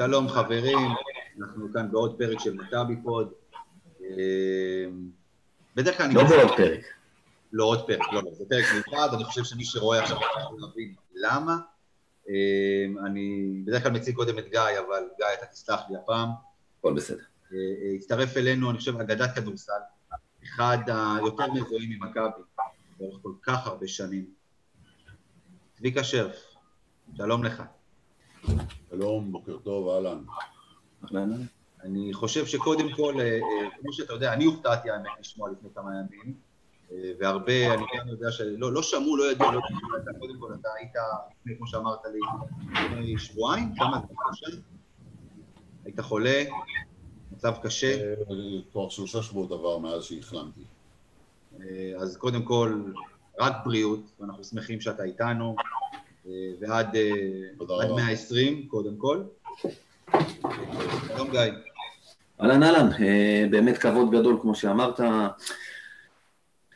שלום חברים, אנחנו כאן בעוד פרק של מכבי פוד. אה, בדרך כלל אני... לא בעוד פרק. לא עוד פרק, לא, לא, זה פרק מיוחד, אני חושב שמי שרואה עכשיו יכול להבין למה. אה, אני בדרך כלל מציג קודם את גיא, אבל גיא, אתה תסלח לי הפעם. הכל בסדר. אה, הצטרף אלינו, אני חושב, אגדת כדורסל, אחד היותר מזוהים ממכבי, לאורך כל כך הרבה שנים. צביקה שרף, שלום לך. שלום, בוקר טוב, אהלן. אני חושב שקודם כל, אה, אה, כמו שאתה יודע, אני הופתעתי האמת לשמוע לפני כמה ימים, אה, והרבה, אני גם יודע שלא לא שמעו, לא ידעו, לא ידעו, קודם כל אתה היית, לפני, כמו שאמרת לי, לפני שבועיים, כמה זה קשה? היית חולה, מצב קשה. כבר שלושה שבועות עבר מאז שהחלמתי. אז קודם כל, רק בריאות, ואנחנו שמחים שאתה איתנו. ועד 120 קודם כל. שלום גיא. אהלן אהלן, אה, באמת כבוד גדול כמו שאמרת.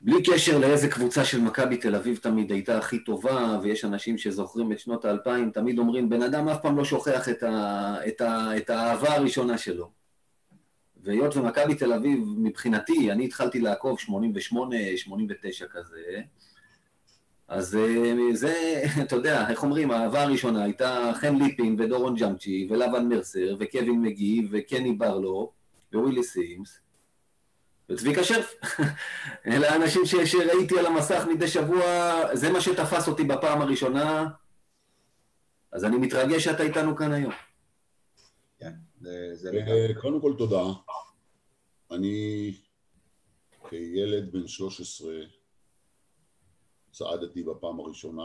בלי קשר לאיזה קבוצה של מכבי תל אביב תמיד הייתה הכי טובה, ויש אנשים שזוכרים את שנות האלפיים, תמיד אומרים, בן אדם אף פעם לא שוכח את, ה, את, ה, את האהבה הראשונה שלו. והיות ומכבי תל אביב, מבחינתי, אני התחלתי לעקוב 88, 89 כזה, אז אה, זה, אתה יודע, איך אומרים, האהבה הראשונה הייתה חן ליפין ודורון ג'אמצ'י ולבן מרסר וקווין מגי וקני ברלו ווילי סימס וצביקה שרף. אלה האנשים שראיתי על המסך מדי שבוע, זה מה שתפס אותי בפעם הראשונה, אז אני מתרגש שאתה איתנו כאן היום. כן, אה, קודם כל תודה. אני כילד בן 13 צעדתי בפעם הראשונה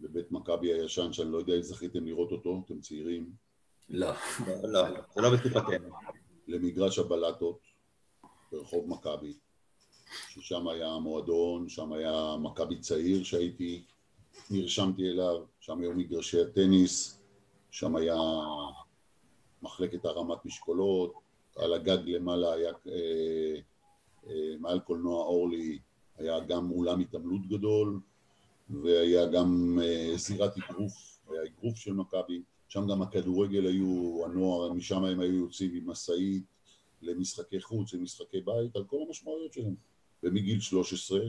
בבית מכבי הישן, שאני לא יודע אם זכיתם לראות אותו, אתם צעירים. לא, לא, זה לא בתקופתנו. למגרש הבלטות ברחוב מכבי, ששם היה המועדון, שם היה מכבי צעיר שהייתי, נרשמתי אליו, שם היו מגרשי הטניס, שם היה מחלקת הרמת משקולות, על הגג למעלה היה אה, אה, מעל קולנוע אורלי היה גם אולם התעמלות גדול, והיה גם uh, זירת אגרוף, היה אגרוף של מכבי, שם גם הכדורגל היו, הנוער, משם הם היו יוצאים עם משאית למשחקי חוץ, למשחקי בית, על כל המשמעויות שלהם. ומגיל 13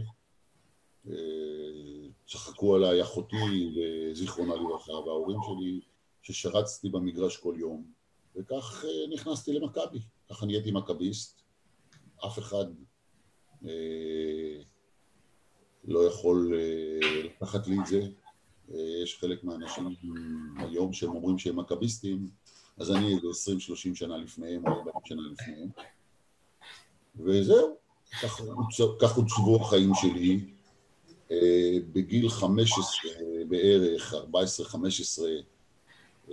uh, צחקו עליי אחותי, זיכרונה לברכה, וההורים שלי, ששרצתי במגרש כל יום, וכך uh, נכנסתי למכבי, ככה נהייתי מכביסט, אף אחד לא יכול אה, לקחת לי את זה. אה, יש חלק מהאנשים היום שהם אומרים שהם מכביסטים, אז אני איזה 20-30 שנה לפניהם או 40 שנה לפניהם. וזהו, כך עוצבו החיים שלי. אה, בגיל 15 בערך, 14-15,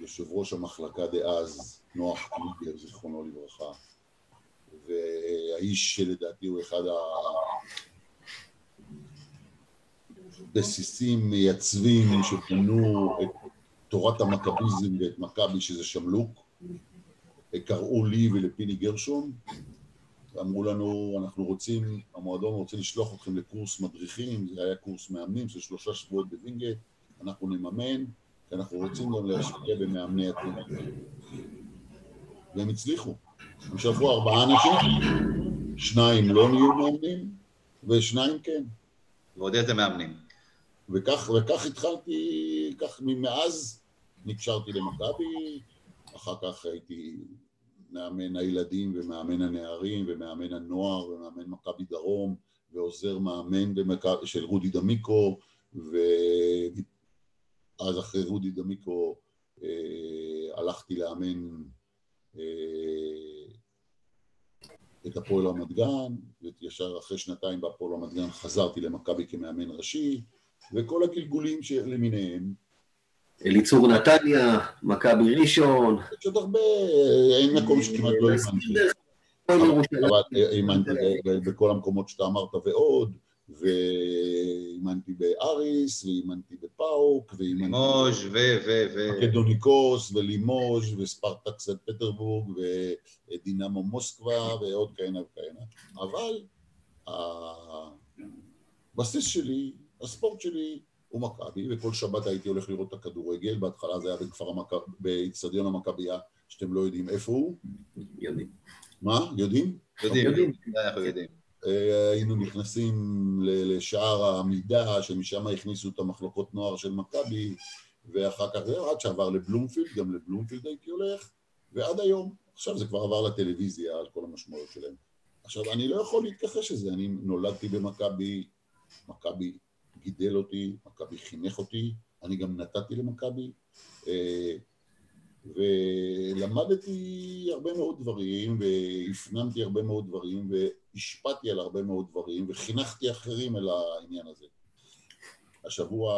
יושב ראש המחלקה דאז, נוח קליגר, זיכרונו לברכה, והאיש שלדעתי הוא אחד הבסיסים מייצבים שבנו את תורת המכביזם ואת מכבי שזה שמלוק. קראו לי ולפיני גרשון. ואמרו לנו אנחנו רוצים, המועדון רוצה לשלוח אתכם לקורס מדריכים, זה היה קורס מאמנים של שלושה שבועות בווינגייט, אנחנו נממן כי אנחנו רוצים גם להשקיע במאמני התנועה והם הצליחו. הם שלחו ארבעה אנשים, שניים לא נהיו מאמנים, ושניים כן. ועוד איזה מאמנים. וכך, וכך התחלתי, כך מאז נקשרתי למכבי, אחר כך הייתי מאמן הילדים ומאמן הנערים ומאמן הנוער ומאמן מכבי דרום ועוזר מאמן במכב, של רודי דמיקו ואז אחרי רודי דמיקו אה, הלכתי לאמן אה, את הפועל רמת גן, וישר אחרי שנתיים בהפועל רמת גן חזרתי למכבי כמאמן ראשי, וכל הגלגולים למיניהם. אליצור נתניה, מכבי ראשון. יש עוד הרבה, אין מקום שכמעט לא האמנתי. בכל המקומות שאתה אמרת ועוד. ואימנתי באריס, ואימנתי בפאוק, ואימנתי... לימוז' ו... ו... ו... מקדוניקוס, ולימוז', וספרטק סט פטרבורג, ודינמו מוסקבה, ועוד כהנה וכהנה. אבל הבסיס שלי, הספורט שלי, ומכבי, וכל שבת הייתי הולך לראות את הכדורגל, בהתחלה זה היה בכפר המכבי, באיצטדיון המכבייה, שאתם לא יודעים איפה הוא. יודעים. מה? יודעים? יודעים, יודעים. אנחנו יודעים. אה, היינו נכנסים לשער העמידה, שמשם הכניסו את המחלקות נוער של מכבי, ואחר כך זה עד שעבר לבלומפילד, גם לבלומפילד הייתי הולך, ועד היום. עכשיו זה כבר עבר לטלוויזיה, על כל המשמעויות שלהם. עכשיו, אני לא יכול להתכחש לזה, אני נולדתי במכבי, מכבי גידל אותי, מכבי חינך אותי, אני גם נתתי למכבי, אה, ולמדתי הרבה מאוד דברים, והפנמתי הרבה מאוד דברים, והשפעתי על הרבה מאוד דברים, וחינכתי אחרים אל העניין הזה. השבוע,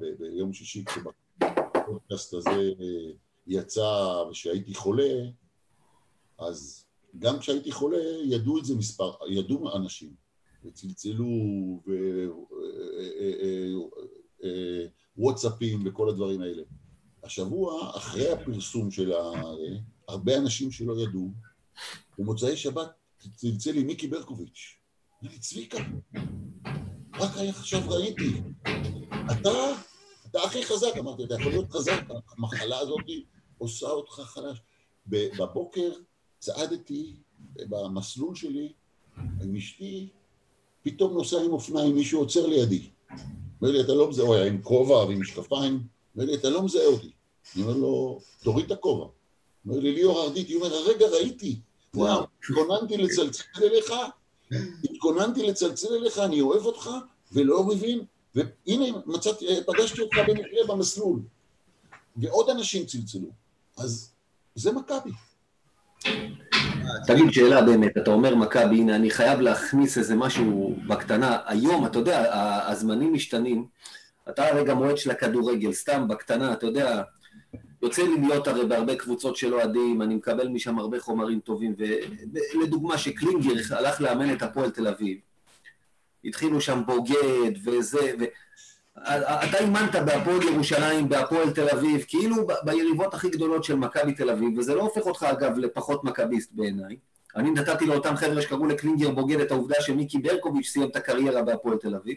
ב- ביום שישי, כשבפודקאסט הזה אה, יצא ושהייתי חולה, אז גם כשהייתי חולה, ידעו את זה מספר, ידעו אנשים, וצלצלו, ווואטסאפים וכל הדברים האלה. השבוע, אחרי הפרסום של ה... הרבה אנשים שלא ידעו, במוצאי שבת צלצל לי מיקי ברקוביץ'. אמר לי, צביקה, רק עכשיו ראיתי, אתה, אתה הכי חזק, אמרתי, אתה יכול להיות חזק, המחלה הזאת עושה אותך חלש. בבוקר צעדתי במסלול שלי עם אשתי, פתאום נוסע עם אופניים, מישהו עוצר לידי. אומר לי, אתה לא מזהה, הוא היה עם כובע ועם משקפיים, אומר לי, אתה לא מזהה אותי. אני אומר לו, תוריד את הכובע. אומר לי, ליאור ארדיטי, הוא אומר, הרגע ראיתי, וואו, התכוננתי לצלצל אליך, התכוננתי לצלצל אליך, אני אוהב אותך, ולא מבין, והנה, מצאתי, פגשתי אותך במקרה במסלול. ועוד אנשים צלצלו. אז זה מכבי. תגיד שאלה באמת, אתה אומר מכבי, הנה אני חייב להכניס איזה משהו בקטנה, היום, אתה יודע, הזמנים משתנים, אתה הרי גם אוהד של הכדורגל, סתם בקטנה, אתה יודע, יוצא לי להיות הרי בהרבה קבוצות של אוהדים, אני מקבל משם הרבה חומרים טובים, ולדוגמה שקלינגר הלך לאמן את הפועל תל אביב, התחילו שם בוגד וזה, ו... אתה אימנת בהפועל ירושלים, בהפועל תל אביב, כאילו ביריבות הכי גדולות של מכבי תל אביב, וזה לא הופך אותך אגב לפחות מכביסט בעיניי. אני נתתי לאותם חבר'ה שקראו לקלינגר בוגד את העובדה שמיקי ברקוביץ' סיים את הקריירה בהפועל תל אביב.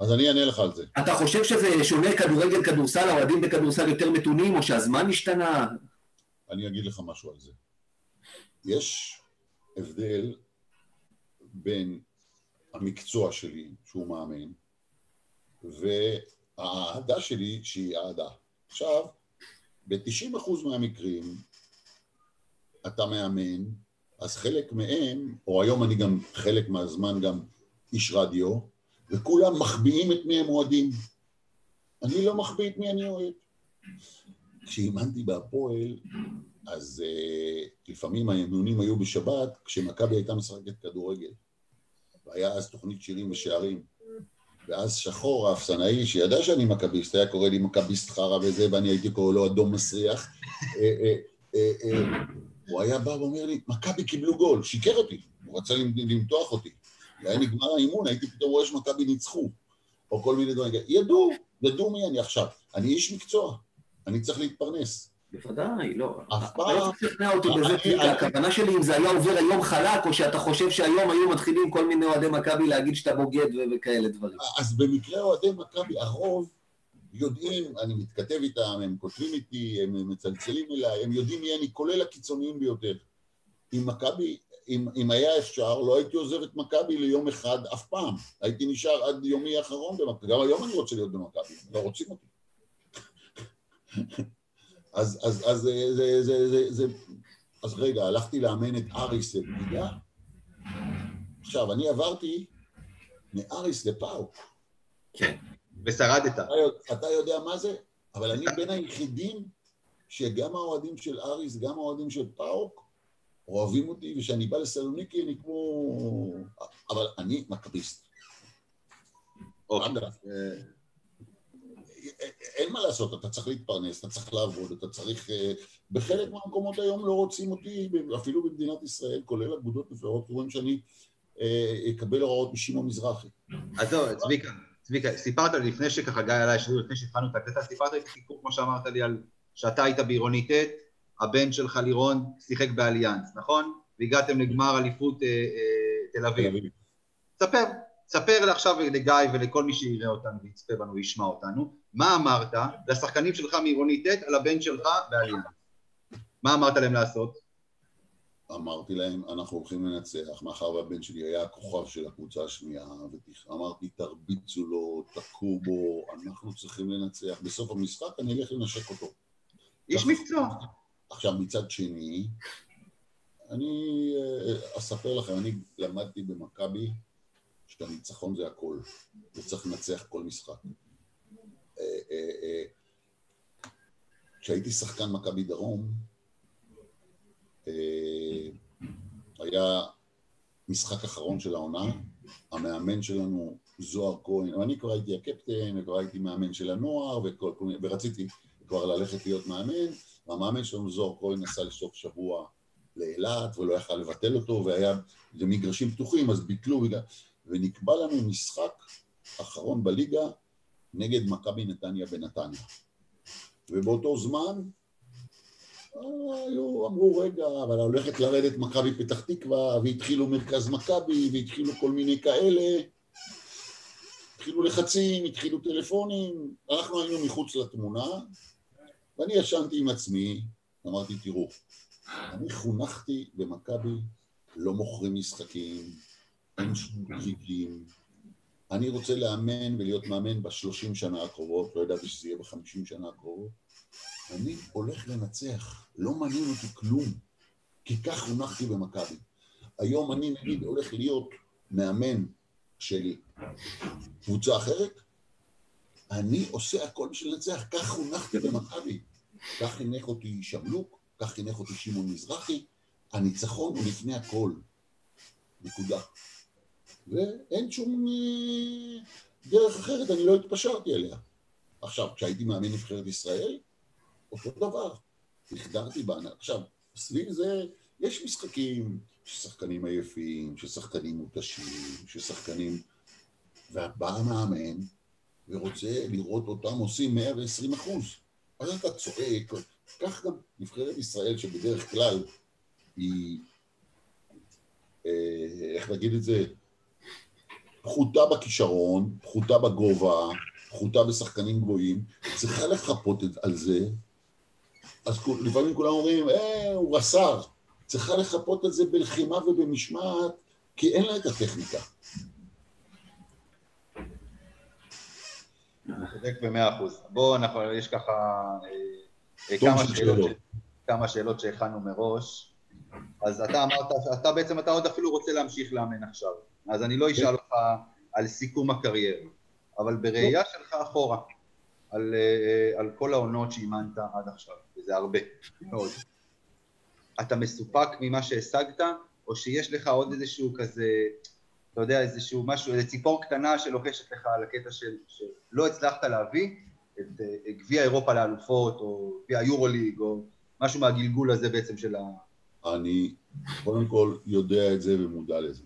אז אני אענה לך על זה. אתה חושב שזה שונה כדורגל, כדורסל, האוהדים בכדורסל יותר מתונים, או שהזמן השתנה? אני אגיד לך משהו על זה. יש הבדל בין המקצוע שלי, שהוא מאמן, והאהדה שלי, שהיא אהדה. עכשיו, ב-90% מהמקרים אתה מאמן, אז חלק מהם, או היום אני גם חלק מהזמן גם איש רדיו, וכולם מחביאים את מי הם אוהדים. אני לא מחביא את מי אני אוהד. כשאימנתי בהפועל, אז uh, לפעמים האימונים היו בשבת, כשמכבי הייתה משחקת כדורגל. והיה אז תוכנית שירים ושערים. ואז שחור, האפסנאי, שידע שאני מכביסט, היה קורא לי מכביסט חרא וזה, ואני הייתי קורא לו אדום מסריח. אה, אה, אה, הוא היה בא ואומר לי, מכבי קיבלו גול, שיקר אותי, הוא רצה למתוח אותי. והיה נגמר האימון, הייתי פתאום רואה שמכבי ניצחו, או כל מיני דברים. ידעו, ידעו מי אני עכשיו. אני איש מקצוע, אני צריך להתפרנס. בוודאי, לא. אף אתה לא פעם- צריך לשכנע אותי בזה. אני- הכוונה שלי אם זה היה עובר היום חלק, או שאתה חושב שהיום היו מתחילים כל מיני אוהדי מכבי להגיד שאתה בוגד וכאלה דברים. אז במקרה אוהדי מכבי, הרוב יודעים, אני מתכתב איתם, הם כותבים איתי, הם מצלצלים אליי, הם יודעים מי אני, כולל הקיצוניים ביותר. אם מכבי, אם, אם היה אפשר, לא הייתי עוזב את מכבי ליום אחד אף פעם. הייתי נשאר עד יומי האחרון במכבי. גם היום אני רוצה להיות במכבי, לא רוצים אותי. אז, אז, אז, זה, זה, זה, זה, זה, אז רגע, הלכתי לאמן את אריס לבגידה. עכשיו, אני עברתי מאריס לפאוק. כן. ושרדת. אתה אתה יודע מה זה? אבל אני בין היחידים שגם האוהדים של אריס, גם האוהדים של פאוק, אוהבים אותי, וכשאני בא לסלוניקי אני כמו... אבל אני מכביסט. אוקיי. אין מה לעשות, אתה צריך להתפרנס, אתה צריך לעבוד, אתה צריך... אה, בחלק מהמקומות היום לא רוצים אותי, אפילו במדינת ישראל, כולל אגודות מפלגות, רואים שאני אה, אקבל הוראות משמעון מזרחי. אז זהו, צביקה, צביקה, סיפרת לי לפני שככה גיא עלה השידור, לפני שהתחלנו את הקלטה, סיפרת לי סיפור, כמו שאמרת לי, על שאתה היית בעירוני ט', הבן שלך לירון שיחק באליאנס, נכון? והגעתם לגמר אליפות אה, תל אביב. ספר, ספר עכשיו לגיא ולכל מי שיראה אותנו ויצפה בנו וישמע אותנו, מה אמרת לשחקנים שלך מעירוני ט' על הבן שלך בעלייה? מה אמרת להם לעשות? אמרתי להם, אנחנו הולכים לנצח, מאחר והבן שלי היה הכוכב של הקבוצה השנייה, אמרתי, תרביצו לו, תכו בו, אנחנו צריכים לנצח. בסוף המשחק אני אלך לנשק אותו. איש מקצוע. עכשיו, מצד שני, אני אה, אספר לכם, אני למדתי במכבי שהניצחון זה הכל, וצריך לנצח כל משחק. אה, אה, כשהייתי שחקן מכבי דרום, היה משחק אחרון של העונה, המאמן שלנו זוהר כהן, ואני כבר הייתי הקפטן, וכבר הייתי מאמן של הנוער, וכל, ורציתי כבר ללכת להיות מאמן, והמאמן שלנו זוהר כהן נסע לסוף שבוע לאילת, ולא יכל לבטל אותו, והיה, זה מגרשים פתוחים, אז ביטלו, ונקבע לנו משחק אחרון בליגה נגד מכבי נתניה בנתניה. ובאותו זמן היו, אמרו, רגע, אבל הולכת לרדת מכבי פתח תקווה, והתחילו מרכז מכבי, והתחילו כל מיני כאלה, התחילו לחצים, התחילו טלפונים, אנחנו היינו מחוץ לתמונה, ואני ישנתי עם עצמי, אמרתי, תראו, אני חונכתי במכבי, לא מוכרים משחקים, אין שום טריקים, אני רוצה לאמן ולהיות מאמן בשלושים שנה הקרובות, לא ידעתי שזה יהיה בחמישים שנה הקרובות, אני הולך לנצח, לא מעניין אותי כלום, כי כך חונכתי במכבי. היום אני נגיד הולך להיות מאמן של קבוצה אחרת, אני עושה הכל בשביל לנצח, כך חונכתי במכבי. כך חינך אותי שמלוק, כך חינך אותי שמעון מזרחי, הניצחון הוא לפני הכל. נקודה. ואין שום אה, דרך אחרת, אני לא התפשרתי עליה. עכשיו, כשהייתי מאמן נבחרת ישראל, אותו דבר. החדרתי בענק. עכשיו, סביב זה יש משחקים ששחקנים עייפים, ששחקנים מותשים, ששחקנים... ובא המאמן ורוצה לראות אותם עושים 120 אחוז. אז אתה צועק, כך גם נבחרת ישראל שבדרך כלל היא, אה, איך נגיד את זה, פחותה בכישרון, פחותה בגובה, פחותה בשחקנים גבוהים, צריכה לחפות על זה אז לפעמים כולם אומרים, אה, הוא רס"ר. צריכה לחפות על זה בלחימה ובמשמעת, כי אין לה את הטכניקה. צודק במאה אחוז. בואו, אנחנו, יש ככה אה, כמה שאלות, כמה שאלות שהכנו מראש. אז אתה אמרת, אתה בעצם, אתה עוד אפילו רוצה להמשיך לאמן עכשיו. אז אני לא אשאל אותך על סיכום הקריירה, אבל בראייה שלך אחורה, על, אה, על כל העונות שאימנת עד עכשיו. וזה הרבה מאוד. אתה מסופק ממה שהשגת, או שיש לך עוד איזשהו כזה, אתה יודע, איזשהו משהו, איזו ציפור קטנה שלוחשת לך על הקטע של, שלא הצלחת להביא את אה, גביע אירופה לאלופות, או גביע היורוליג, או משהו מהגלגול הזה בעצם של ה... אני קודם כל יודע את זה ומודע לזה.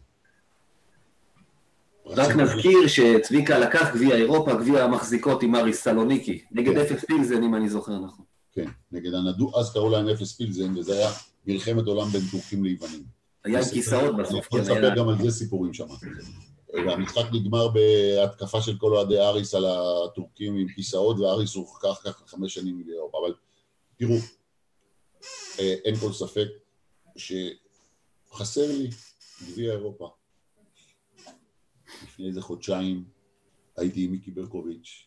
רק נזכיר שצביקה לקח גביע אירופה, גביע המחזיקות עם אריס סלוניקי, נגד כן. אפס פילזן אם אני זוכר נכון. כן, נגד הנדו, אז קראו להם אפס פילזן, וזה היה מלחמת עולם בין טורקים ליוונים. היה כיסאות בסוף. אני יכול לספר גם על זה סיפורים שם. והמשחק נגמר בהתקפה של כל אוהדי אריס על הטורקים עם כיסאות, ואריס הורחקה אחר כך חמש שנים מאירופה. אבל תראו, אה, אין כל ספק שחסר לי גביע אירופה. לפני איזה חודשיים הייתי עם מיקי ברקוביץ'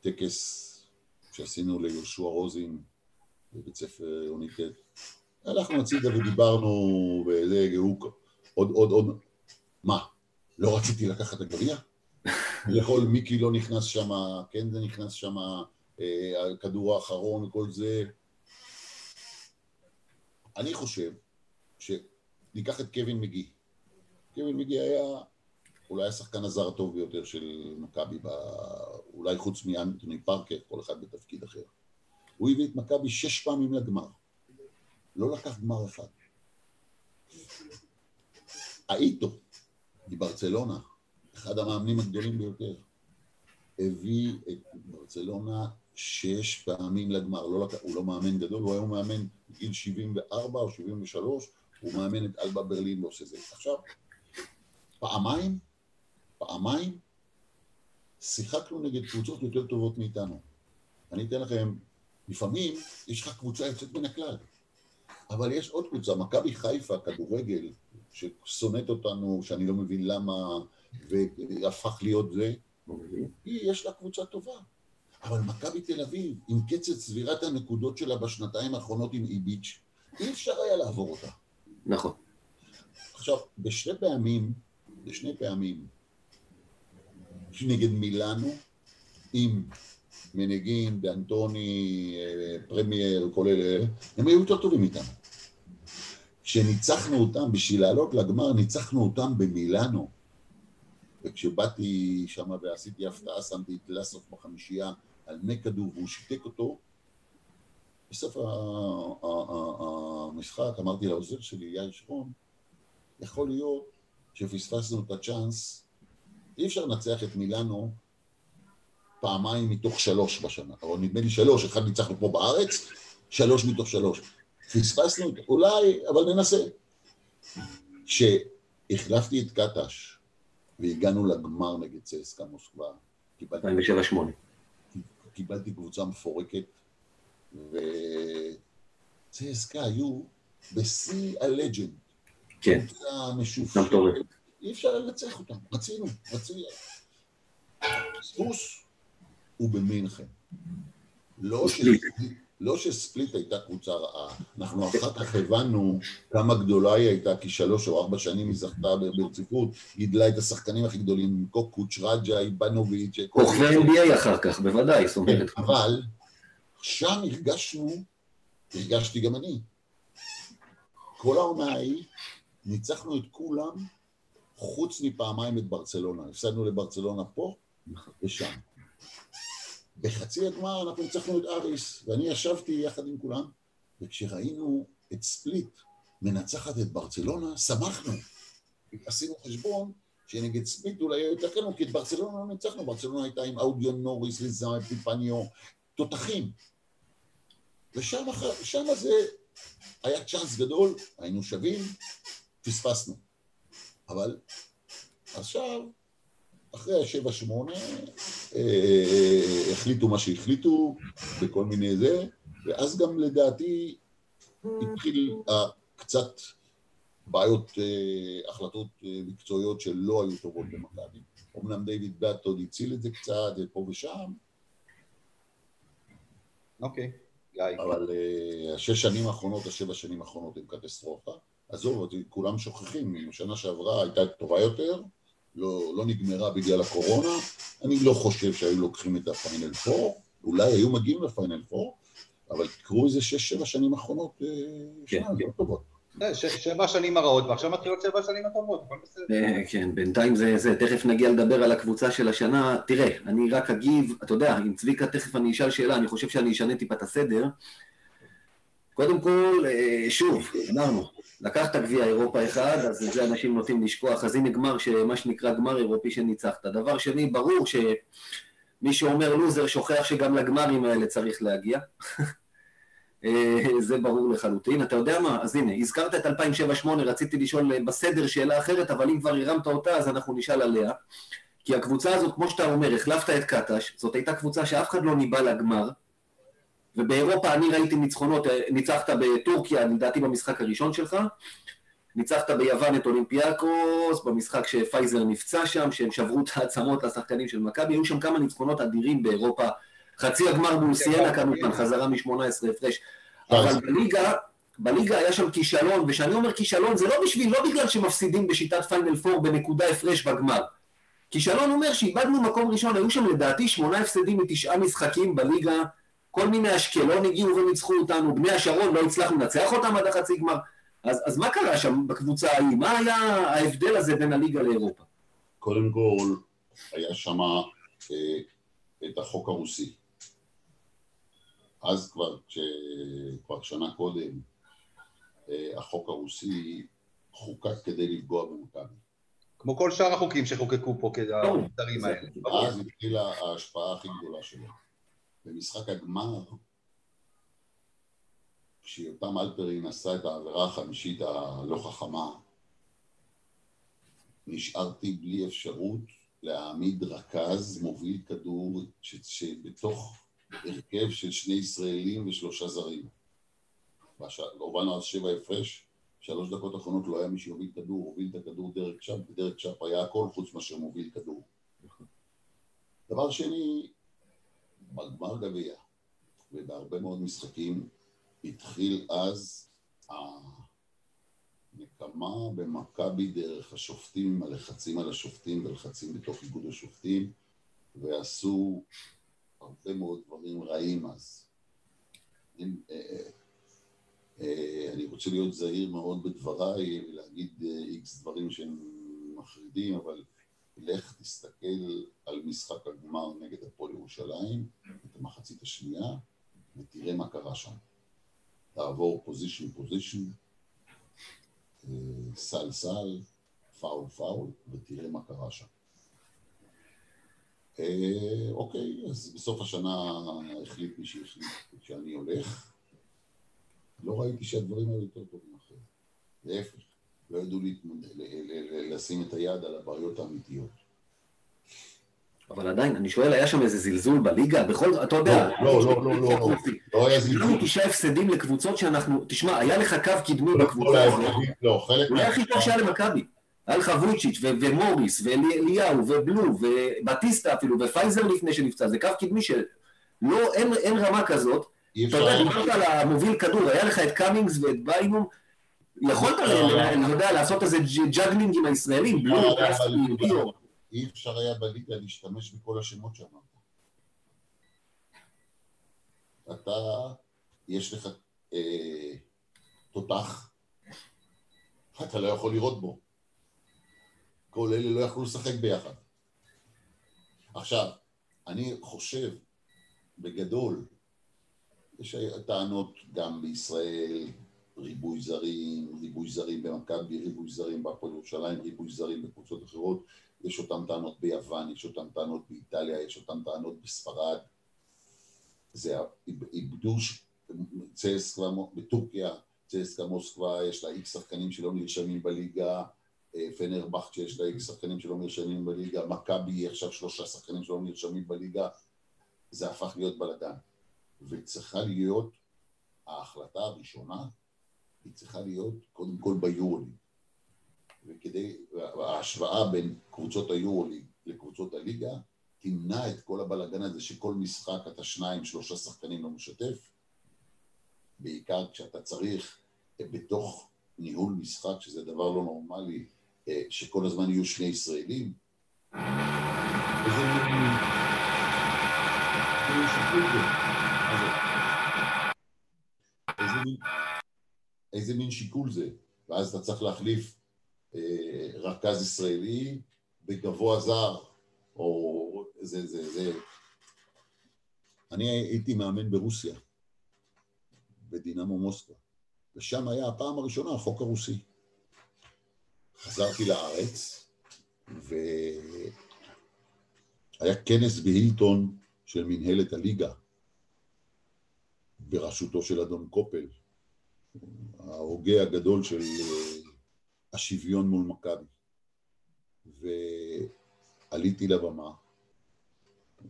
בטקס שעשינו ליהושע רוזין בבית ספר אוניטט. הלכנו הצידה ודיברנו, וזה, הוא עוד, עוד, עוד, מה, לא רציתי לקחת את הגביע? יכול מיקי לא נכנס שם, כן זה נכנס שם, אה, הכדור האחרון וכל זה. אני חושב שניקח את קווין מגי. קווין מגי היה אולי השחקן הזר הטוב ביותר של מכבי, אולי חוץ מאנטוני פארקר, כל אחד בתפקיד אחר. הוא הביא את מכבי שש פעמים לגמר. לא לקח גמר אחד. האיטו מברצלונה, אחד המאמנים הגדולים ביותר, הביא את ברצלונה שש פעמים לגמר. לא לק... הוא לא מאמן גדול, הוא היום מאמן בגיל 74 או 73, הוא מאמן את אלבה ברלין ועושה זה. עכשיו, פעמיים, פעמיים, שיחקנו נגד קבוצות יותר טובות מאיתנו. אני אתן לכם, לפעמים יש לך קבוצה יוצאת מן הכלל, אבל יש עוד קבוצה, מכבי חיפה, כדורגל, ששונאת אותנו, שאני לא מבין למה, והפך להיות זה, היא, יש לה קבוצה טובה. אבל מכבי תל אביב, עם קצת צבירת הנקודות שלה בשנתיים האחרונות עם איביץ', אי אפשר היה לעבור אותה. נכון. עכשיו, בשני פעמים, בשני פעמים, נגד מילאנו, עם מנהיגים, באנטוני, אה, פרמייר, אלה, הם היו יותר טובים איתנו. כשניצחנו אותם, בשביל לעלות לגמר, ניצחנו אותם במילאנו. וכשבאתי שם ועשיתי הפתעה, שמתי את לסוף בחמישייה על נקדו והוא שיתק אותו, בסוף המשחק אמרתי לעוזר שלי, יאיר שרון, יכול להיות שפספסנו את הצ'אנס, אי אפשר לנצח את מילאנו פעמיים מתוך שלוש בשנה, או נדמה לי שלוש, אחד ניצחנו פה בארץ, שלוש מתוך שלוש. פספסנו, אולי, אבל ננסה. כשהחלפתי את קטש והגענו לגמר נגד צסקה מוסקבה, קיבלתי... קיבלתי קבוצה מפורקת, וצסקה היו בשיא הלג'נד. כן. קבוצה משופרת. אי אפשר לנצח אותם, רצינו, רצינו. ספוס הוא במינכן. לא. לא שספליט הייתה קבוצה רעה, אנחנו אחר כך הבנו כמה גדולה היא הייתה, כי שלוש או ארבע שנים היא זכתה ברציפות, גידלה את השחקנים הכי גדולים, קוקוץ', רג'ה, איבנוביץ', כוכבי NBA אחר כך, בוודאי, זאת אומרת. אבל שם הרגשנו, הרגשתי גם אני. כל העונה ההיא, ניצחנו את כולם, חוץ מפעמיים את ברצלונה. הפסדנו לברצלונה פה ושם. בחצי הגמר אנחנו ניצחנו את אריס, ואני ישבתי יחד עם כולם, וכשראינו את ספליט מנצחת את ברצלונה, שמחנו. עשינו חשבון שנגד ספליט אולי יהיה יותר כי את ברצלונה לא ניצחנו, ברצלונה הייתה עם אודיון נוריס, ליזם, פיפניו, תותחים. ושם זה היה צ'אנס גדול, היינו שווים, פספסנו. אבל עכשיו אחרי השבע שמונה אה, החליטו מה שהחליטו בכל מיני זה, ואז גם לדעתי התחיל קצת בעיות, אה, החלטות אה, מקצועיות שלא היו טובות במכבי. אמנם דיוויד באט עוד הציל את זה קצת, פה ושם. אוקיי, גיא. אבל השש שנים האחרונות, השבע שנים האחרונות הם קטסטרופה. עזוב, כולם שוכחים, שנה שעברה הייתה טובה יותר, לא, לא נגמרה בגלל הקורונה, אני לא חושב שהיו לוקחים את הפיינל פור, אולי היו מגיעים לפיינל פור, אבל תקראו איזה שש-שבע שנים אחרונות, אה, כן, כן. לא טובות. שבע שנים הרעות, ועכשיו מתחילות שבע שנים הטובות, הכל בסדר. אה, כן, בינתיים זה, זה, תכף נגיע לדבר על הקבוצה של השנה. תראה, אני רק אגיב, אתה יודע, עם צביקה תכף אני אשאל שאלה, אני חושב שאני אשנה טיפה את הסדר. קודם כל, אה, שוב, אמרנו, לקחת גביע אירופה אחד, אז את זה אנשים נוטים לשכוח, אז הנה גמר, מה שנקרא גמר אירופי שניצחת. דבר שני, ברור שמי שאומר לוזר שוכח שגם לגמרים האלה צריך להגיע. אה, זה ברור לחלוטין. אתה יודע מה? אז הנה, הזכרת את 2007-2008, רציתי לשאול בסדר שאלה אחרת, אבל אם כבר הרמת אותה, אז אנחנו נשאל עליה. כי הקבוצה הזאת, כמו שאתה אומר, החלפת את קטש, זאת הייתה קבוצה שאף אחד לא ניבא לגמר, ובאירופה אני ראיתי ניצחונות, אה, ניצחת בטורקיה, לדעתי במשחק הראשון שלך, ניצחת ביוון את אולימפיאקוס, במשחק שפייזר נפצע שם, שהם שברו את העצמות לשחקנים של מכבי, היו שם כמה ניצחונות אדירים באירופה, חצי הגמר מול סיינה כמובן, חזרה מ-18 הפרש, אבל בליגה, בליגה היה שם כישלון, וכשאני אומר כישלון זה לא בשביל, לא בגלל שמפסידים בשיטת פיינל פור בנקודה הפרש בגמר. כישלון אומר שאיבדנו מקום ראשון, היו שם לדעתי שמונה הפסדים מתשעה משחקים בליגה כל מיני אשקלון הגיעו וניצחו אותנו, בני השרון לא הצלחנו לנצח אותם עד החצי גמר. אז, אז מה קרה שם בקבוצה ההיא? מה היה ההבדל הזה בין הליגה לאירופה? קודם כל, היה שם אה, את החוק הרוסי. אז כבר, כבר שנה קודם, אה, החוק הרוסי חוקק כדי לפגוע במכבי. כמו כל שאר החוקים שחוקקו פה כדי המותרים האלה. אז התחילה ההשפעה הכי גדולה שלו. במשחק הגמר, כשיותם אלפרין עשה את העבירה החמישית הלא חכמה, נשארתי בלי אפשרות להעמיד רכז מוביל כדור שבתוך הרכב של שני ישראלים ושלושה זרים. הובלנו אז שבע הפרש, שלוש דקות אחרונות לא היה מי שיוביל כדור, הוביל את הכדור דרק צ'אפ, ודרק צ'אפ היה הכל חוץ מאשר מוביל כדור. דבר שני, בגמר גביע, ובהרבה מאוד משחקים, התחיל אז הנקמה במכבי דרך השופטים, הלחצים על השופטים ולחצים בתוך איגוד השופטים, ועשו הרבה מאוד דברים רעים אז. אה, אה, אה, אני רוצה להיות זהיר מאוד בדבריי ולהגיד איקס דברים שהם מחרידים, אבל לך תסתכל על משחק הגמר נגד הפועל ירושלים, את המחצית השנייה, ותראה מה קרה שם. תעבור possession possession, סל סל, פאול פאול, ותראה מה קרה שם. אה, אוקיי, אז בסוף השנה החליט מי שהחליט שאני הולך. לא ראיתי שהדברים האלה יותר טובים אחרי. להפך, לא ידעו לשים את היד על הבעיות האמיתיות. אבל עדיין, אני שואל, היה שם איזה זלזול בליגה? בכל, אתה יודע... לא, לא, לא, לא, לא, לא היה זלזול. לנו תשעה הפסדים לקבוצות שאנחנו... תשמע, היה לך קו קדמי בקבוצה הזאת. לא, חלק... אולי הכי טוב שהיה למכבי. היה לך וויצ'יץ' ומוריס ואליהו ובלו ובטיסטה אפילו ופייזר לפני שנפצע, זה קו קדמי של... לא, אין רמה כזאת. אתה יודע, דיברת על המוביל כדור, היה לך את קאמינגס ואת ביינום, יכולת, אני יודע, לעשות איזה juggling עם הישראלים, בלו. אי אפשר היה בליגה להשתמש בכל השמות שאמרת. אתה, יש לך אה, תותח, אתה לא יכול לראות בו. כל אלה לא יכלו לשחק ביחד. עכשיו, אני חושב, בגדול, יש טענות גם בישראל, ריבוי זרים, ריבוי זרים במכבי, ריבוי זרים בהפועל ירושלים, ריבוי זרים בקבוצות אחרות, יש אותן טענות ביוון, יש אותן טענות באיטליה, יש אותן טענות בספרד. זה איבדו צסקה בטורקיה, צסקה מוסקבה, יש לה איקס שחקנים שלא נרשמים בליגה, אה, פנרבכט שיש לה איקס שחקנים שלא נרשמים בליגה, מכבי עכשיו שלושה שחקנים שלא נרשמים בליגה, זה הפך להיות בלאגן. וצריכה להיות, ההחלטה הראשונה, היא צריכה להיות קודם כל ביורוליג. וכדי, ההשוואה בין קבוצות היורוליג לקבוצות הליגה תמנע את כל הבלאגן הזה שכל משחק אתה שניים, שלושה שחקנים לא משתף, בעיקר כשאתה צריך אה, בתוך ניהול משחק, שזה דבר לא נורמלי, אה, שכל הזמן יהיו שני ישראלים. איזה מין... איזה מין שיקול זה? ואז אתה צריך להחליף אה, רכז ישראלי בגבוה זר, או זה, זה, זה. אני הייתי מאמן ברוסיה, בדינמו מוסקבה, ושם היה הפעם הראשונה החוק הרוסי. חזרתי לארץ, והיה כנס בהילטון של מנהלת הליגה, בראשותו של אדון קופל, ההוגה הגדול של אה, השוויון מול מכבי. ועליתי לבמה,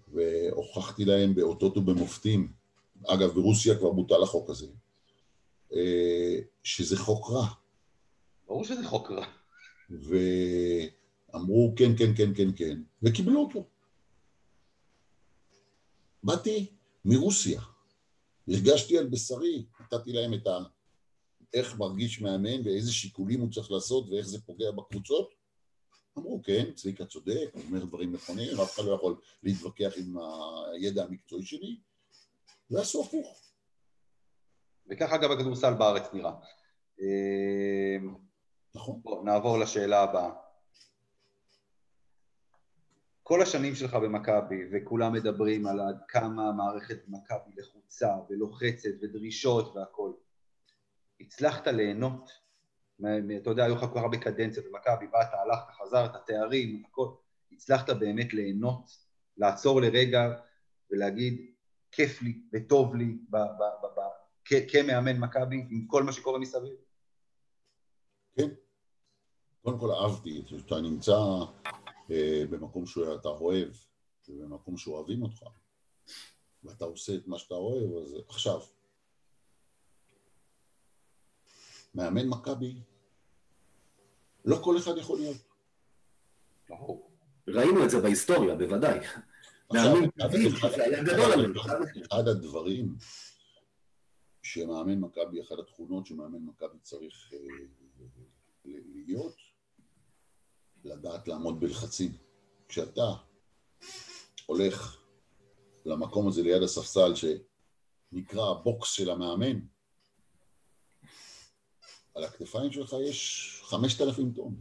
והוכחתי להם באותות ובמופתים, אגב, ברוסיה כבר בוטל החוק הזה, אה, שזה חוק רע. ברור שזה חוק רע. ואמרו כן, כן, כן, כן, כן, וקיבלו אותו. באתי מרוסיה, הרגשתי על בשרי, נתתי להם את ה... איך מרגיש מאמן ואיזה שיקולים הוא צריך לעשות ואיך זה פוגע בקבוצות. אמרו, כן, צביקה צודק, הוא אומר דברים נכונים, אף אחד לא יכול להתווכח עם הידע המקצועי שלי, ועשו הפוך. וככה גם הכדורסל בארץ נראה. נכון. בוא, נעבור לשאלה הבאה. כל השנים שלך במכבי, וכולם מדברים על עד כמה מערכת מכבי לחוצה ולוחצת ודרישות והכול. הצלחת ליהנות, אתה יודע, היו לך כל כך הרבה קדנציות במכבי, באת, הלכת, חזרת, תארים, הכל. הצלחת באמת ליהנות, לעצור לרגע ולהגיד, כיף לי וטוב לי כמאמן מכבי עם כל מה שקורה מסביב? כן. קודם כל אהבתי שאתה נמצא אה, במקום שאתה אוהב, ובמקום שאוהבים אותך, ואתה עושה את מה שאתה אוהב, אז עכשיו, מאמן מכבי, לא כל אחד יכול להיות. ראינו את זה בהיסטוריה, בוודאי. מאמן זה היה גדול עלינו. אחד הדברים שמאמן מכבי, אחת התכונות שמאמן מכבי צריך אה, להיות, לדעת לעמוד בלחצים. כשאתה הולך למקום הזה ליד הספסל שנקרא הבוקס של המאמן, על הכתפיים שלך יש חמשת אלפים טון.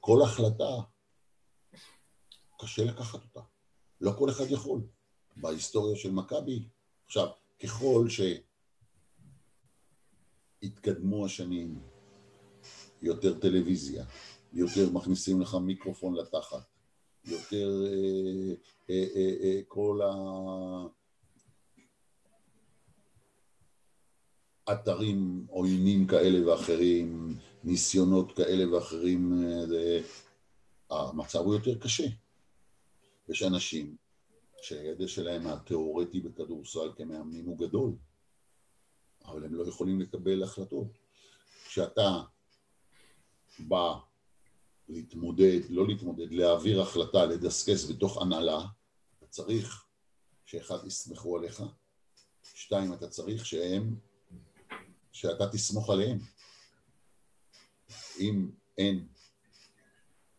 כל החלטה, קשה לקחת אותה. לא כל אחד יכול. בהיסטוריה של מכבי, עכשיו, ככל שהתקדמו השנים, יותר טלוויזיה, יותר מכניסים לך מיקרופון לתחת, יותר אה, אה, אה, אה, כל האתרים עוינים כאלה ואחרים, ניסיונות כאלה ואחרים, אה, זה- המצב הוא יותר קשה. יש אנשים שהידע שלהם התיאורטי בכדורסל כמאמנים הוא גדול, אבל הם לא יכולים לקבל החלטות. כשאתה בא להתמודד, לא להתמודד, להעביר החלטה, לדסקס בתוך הנהלה, אתה צריך שאחד יסמכו עליך, שתיים, אתה צריך שהם, שאתה תסמוך עליהם. אם אין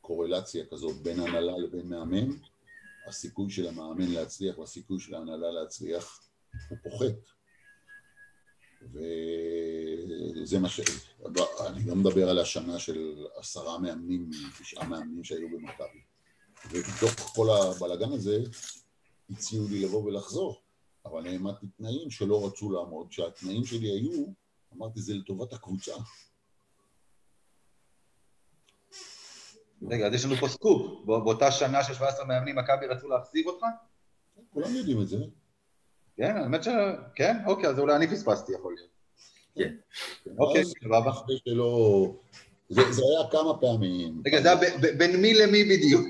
קורלציה כזאת בין הנהלה לבין מאמן, הסיכוי של המאמן להצליח והסיכוי של ההנהלה להצליח הוא פוחת. וזה מה ש... אני לא מדבר על השנה של עשרה מאמנים, תשעה מאמנים שהיו במכבי. ובתוך כל הבלגן הזה הציעו לי לבוא ולחזור, אבל העמדתי תנאים שלא רצו לעמוד. כשהתנאים שלי היו, אמרתי זה לטובת הקבוצה. רגע, אז יש לנו פה סקופ. בא- באותה שנה של 17 מאמנים, מכבי רצו להחזיר אותך? כולם יודעים את זה. כן, האמת ש... כן? אוקיי, אז אולי אני פספסתי, יכול להיות. כן. אוקיי, סבבה. זה, זה היה כמה פעמים. רגע, זה היה ב- ב- בין מי למי בדיוק?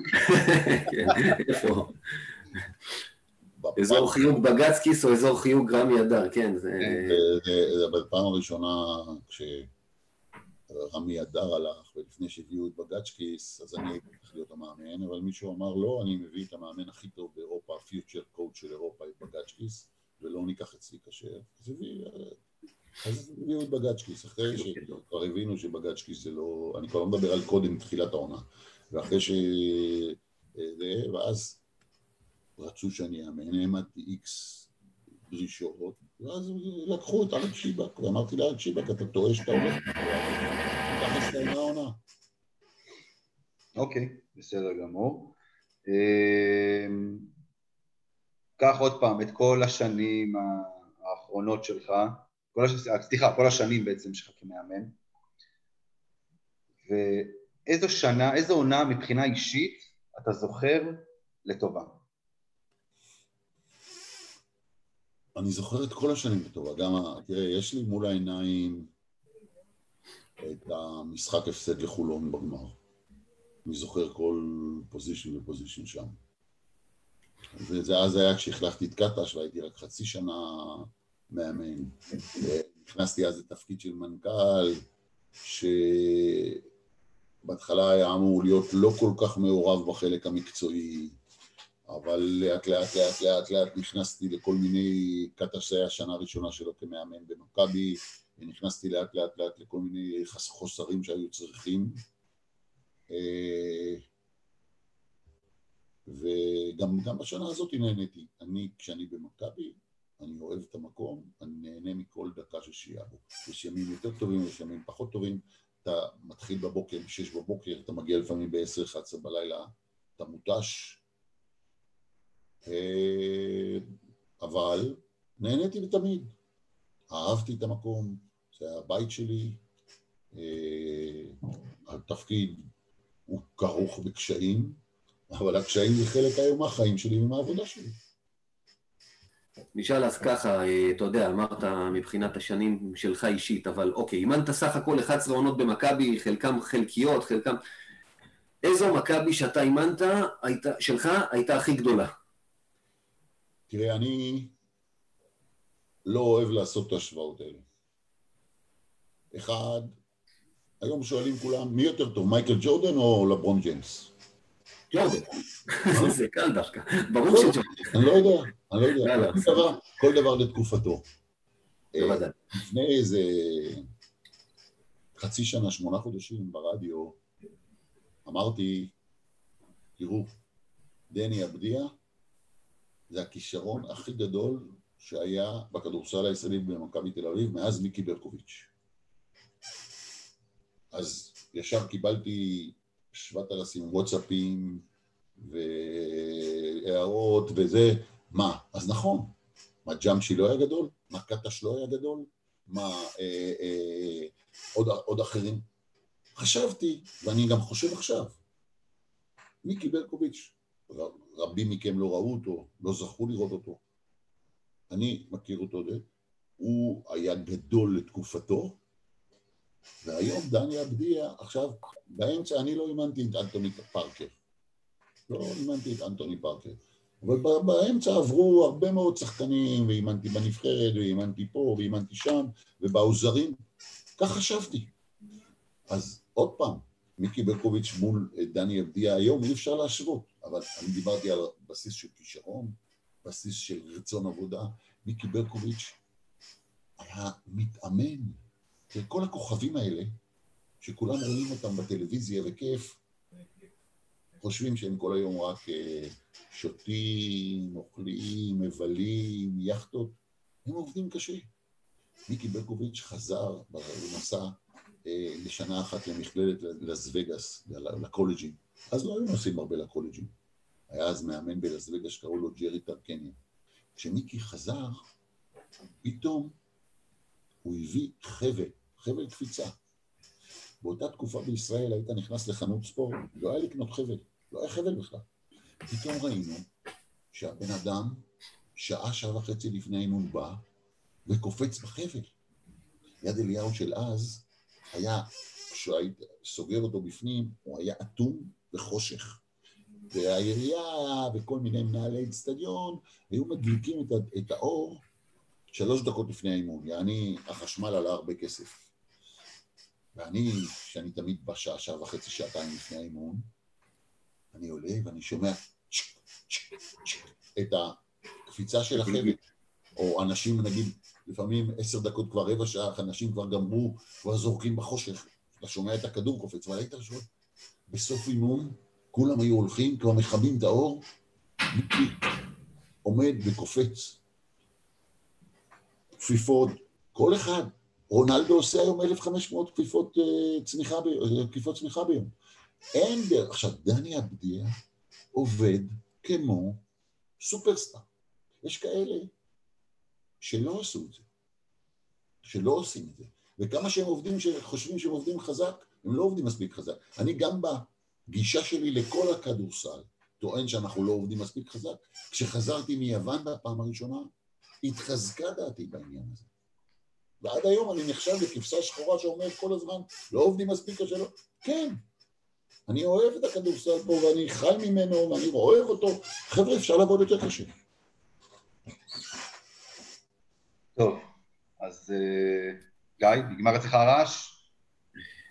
כן, איפה? אזור חיוג בגצ'קיס או אזור חיוג רמי אדר, כן, זה... זה- זה בפעם הראשונה כשרמי אדר הלך, ולפני שהביאו את בגצ'קיס, אז אני הייתי צריך להיות המאמן, אבל מישהו אמר לא, אני מביא את המאמן הכי טוב באירופה, ה future coach של אירופה, את בגצ'קיס, ולא ניקח את צביקה. אז הביא- אז הביאו את בגצ'קיס, אחרי שכבר הבינו שבגצ'קיס זה לא... אני כבר לא מדבר על קודם תחילת העונה. ואחרי ש... זה, ואז רצו שאני אאמן, העמדתי איקס דרישות, ואז לקחו את אריק שיבק, ואמרתי לאריק שיבק, אתה טועה שאתה הולך, ככה הסתיימה העונה. אוקיי, בסדר גמור. אמ, קח עוד פעם את כל השנים האחרונות שלך, כל הש... סליחה, כל השנים בעצם שלך כמאמן, ואיזו שנה, איזו עונה מבחינה אישית אתה זוכר לטובה? אני זוכר את כל השנים בטובה, גם, תראה, יש לי מול העיניים את המשחק הפסד לחולון בגמר. אני זוכר כל פוזיישן ופוזיישן שם. וזה אז היה כשהחלפתי את קטש והייתי רק חצי שנה מאמן. נכנסתי אז לתפקיד של מנכ"ל, שבהתחלה היה אמור להיות לא כל כך מעורב בחלק המקצועי, אבל לאט לאט לאט לאט לאט נכנסתי לכל מיני, היה השנה הראשונה שלו כמאמן במכבי, ונכנסתי לאט לאט לאט לכל מיני חוסרים שהיו צריכים. אה, וגם גם בשנה הזאת נהניתי. אני, כשאני במכבי, אני אוהב את המקום, אני נהנה מכל דקה ששיהיה בו. יש ימים יותר טובים, יש ימים פחות טובים. אתה מתחיל בבוקר, ב-6 בבוקר, אתה מגיע לפעמים ב-10-11 בלילה, אתה מותש. אה, אבל נהניתי תמיד. אהבתי את המקום, זה היה הבית שלי. אה, התפקיד הוא כרוך בקשיים, אבל הקשיים זה חלק היום מהחיים שלי ומהעבודה שלי. נשאל אז ככה, אה, אתה יודע, אמרת מבחינת השנים שלך אישית, אבל אוקיי, אימנת סך הכל 11 עונות במכבי, חלקם חלקיות, חלקם... איזו מכבי שאתה אימנת, שלך, הייתה הכי גדולה? תראה, אני לא אוהב לעשות את ההשוואות האלה. אחד, היום שואלים כולם, מי יותר טוב, מייקל ג'ורדן או לברון ג'יימס? ג'ורדן. זה קל דווקא. ברור שג'ורדן. אני לא יודע, אני לא יודע. כל דבר לתקופתו. אה, לפני איזה חצי שנה, שמונה חודשים ברדיו, אמרתי, תראו, דני אבדיה זה הכישרון הכי גדול שהיה בכדורסל הישראלי במכבי תל אביב מאז מיקי ברקוביץ'. אז ישר קיבלתי שבעת אלפים וואטסאפים והערות וזה, מה? אז נכון, מה ג'אמשי לא היה גדול? מה קטש לא היה גדול? מה אה, אה, עוד, עוד אחרים? חשבתי, ואני גם חושב עכשיו, מיקי ברקוביץ', רבים מכם לא ראו אותו, לא זכו לראות אותו. אני מכיר אותו הוא היה גדול לתקופתו, והיום דני אבדיה, עכשיו, באמצע אני לא אימנתי את אנטוני פארקר. לא אימנתי את אנטוני פארקר. אבל באמצע עברו הרבה מאוד שחקנים, ואימנתי בנבחרת, ואימנתי פה, ואימנתי שם, ובעוזרים. כך חשבתי. אז עוד פעם, מיקי ברקוביץ' מול דני אבדיה היום אי אפשר להשוות, אבל אני דיברתי על בסיס של כישרון, בסיס של רצון עבודה. מיקי ברקוביץ' היה מתאמן כל הכוכבים האלה, שכולם רואים אותם בטלוויזיה וכיף, חושבים שהם כל היום רק אה, שותים, אוכלים, מבלים, יאכטות, הם עובדים קשה. מיקי ברקוביץ' חזר, הוא נסע אה, לשנה אחת למכללת לס וגאס, לקולג'ים. אז לא היו נוסעים הרבה לקולג'ים. היה אז מאמן בלס וגאס שקראו לו ג'רי טרקניה. כשמיקי חזר, פתאום הוא הביא חבל חבל קפיצה. באותה תקופה בישראל היית נכנס לחנות ספורט, לא היה לקנות חבל, לא היה חבל בכלל. פתאום ראינו שהבן אדם, שעה, שעה וחצי לפני האימון בא, וקופץ בחבל. יד אליהו של אז היה, כשהיית סוגר אותו בפנים, הוא היה אטום וחושך. והעירייה וכל מיני מנהלי אצטדיון היו מדליקים את, את האור שלוש דקות לפני האימון, יעני החשמל עלה הרבה כסף. ואני, שאני תמיד בשעה, שעה וחצי, שעתיים לפני האימון, אני עולה ואני שומע את הקפיצה של החבל, או אנשים, נגיד, לפעמים עשר דקות כבר רבע שעה, אנשים כבר גמרו, כבר זורקים בחושך, אתה שומע את הכדור קופץ, והיית שומע, בסוף אימון, כולם היו הולכים, כבר מכבים את האור, מיקי עומד וקופץ. כפיפות, כל אחד רונלדו עושה היום 1,500 כפיפות אה, צמיחה, כפיפות צמיחה ביום. אין דרך. עכשיו, דני אבדיה עובד כמו סופרסטאר. יש כאלה שלא עשו את זה, שלא עושים את זה. וכמה שהם עובדים, חושבים שהם עובדים חזק, הם לא עובדים מספיק חזק. אני גם בגישה שלי לכל הכדורסל טוען שאנחנו לא עובדים מספיק חזק. כשחזרתי מיוון בפעם הראשונה, התחזקה דעתי בעניין הזה. ועד היום אני נחשב לכבשה שחורה שאומרת כל הזמן, לא עובדים מספיק קשה, לא... כן, אני אוהב את הכדורסל פה ואני חי ממנו ואני אוהב אותו, חבר'ה, אפשר לעבוד יותר קשה. טוב, אז אה, גיא, נגמר אצלך הרעש?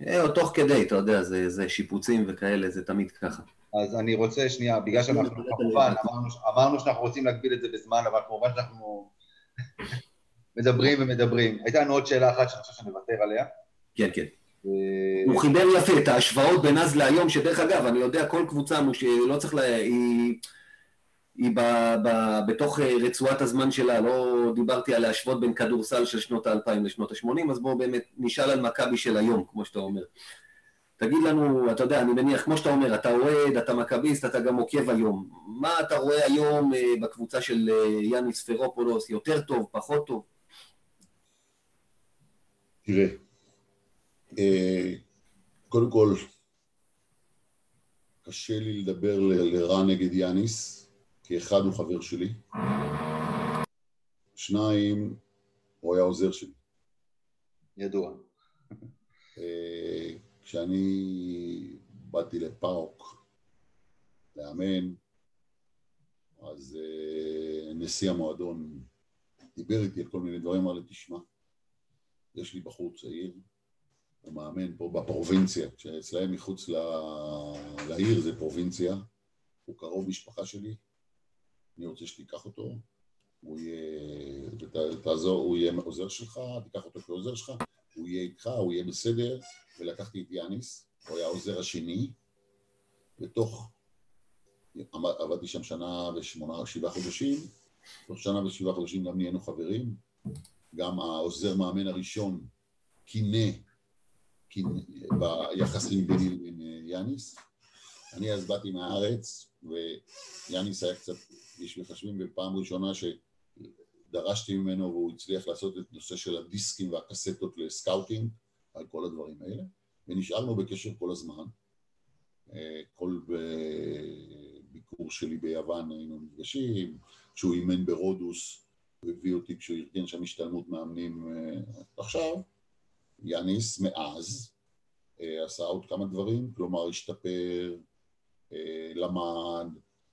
אה, תוך כדי, אתה יודע, זה, זה שיפוצים וכאלה, זה תמיד ככה. אז אני רוצה שנייה, בגלל שאנחנו כמובן, אמרנו, אמרנו שאנחנו רוצים להגביל את זה בזמן, אבל כמובן שאנחנו מדברים ומדברים. הייתה לנו עוד שאלה אחת שאני חושב שנוותר עליה. כן, כן. הוא חיבר יפה את ההשוואות בין אז להיום, שדרך אגב, אני יודע, כל קבוצה שלא צריך ל... היא, היא ב, ב, בתוך רצועת הזמן שלה, לא דיברתי על להשוות בין כדורסל של שנות האלפיים לשנות ה-80, אז בואו באמת נשאל על מכבי של היום, כמו שאתה אומר. תגיד לנו, אתה יודע, אני מניח, כמו שאתה אומר, אתה אוהד, אתה מכביסט, אתה גם עוקב היום. מה אתה רואה היום אה, בקבוצה של אה, יאניס פרופולוס, יותר טוב, פחות טוב? תראה, אה, קודם כל, קשה לי לדבר לרע נגד יאניס, כי אחד הוא חבר שלי, שניים, הוא היה עוזר שלי. ידוע. אה, כשאני באתי לפאוק לאמן, אז אה, נשיא המועדון דיבר איתי על כל מיני דברים, אמר לי, תשמע, יש לי בחור צעיר, הוא מאמן פה בפרובינציה, שאצלהם מחוץ לעיר זה פרובינציה, הוא קרוב משפחה שלי, אני רוצה שתיקח אותו, הוא יהיה, תעזור, הוא יהיה עוזר שלך, תיקח אותו כעוזר שלך, הוא יהיה איתך, הוא יהיה בסדר, ולקחתי את יאניס, הוא היה העוזר השני, ותוך, עבדתי שם שנה ושמונה, שבעה חודשים, תוך שנה ושבעה חודשים גם נהיינו חברים, גם העוזר מאמן הראשון קינא ביחסים ביני לבין יאניס. אני אז באתי מהארץ, ויאניס היה קצת איש מחשבים, ופעם ראשונה שדרשתי ממנו והוא הצליח לעשות את נושא של הדיסקים והקסטות לסקאוטינג, על כל הדברים האלה, ונשארנו בקשר כל הזמן. אה, כל ביקור שלי ביוון היינו נפגשים, כשהוא אימן ברודוס, הוא הביא אותי כשהוא ארגן שם השתלמות מאמנים. אה, עכשיו, יאניס מאז אה, עשה עוד כמה דברים, כלומר השתפר, אה, למד,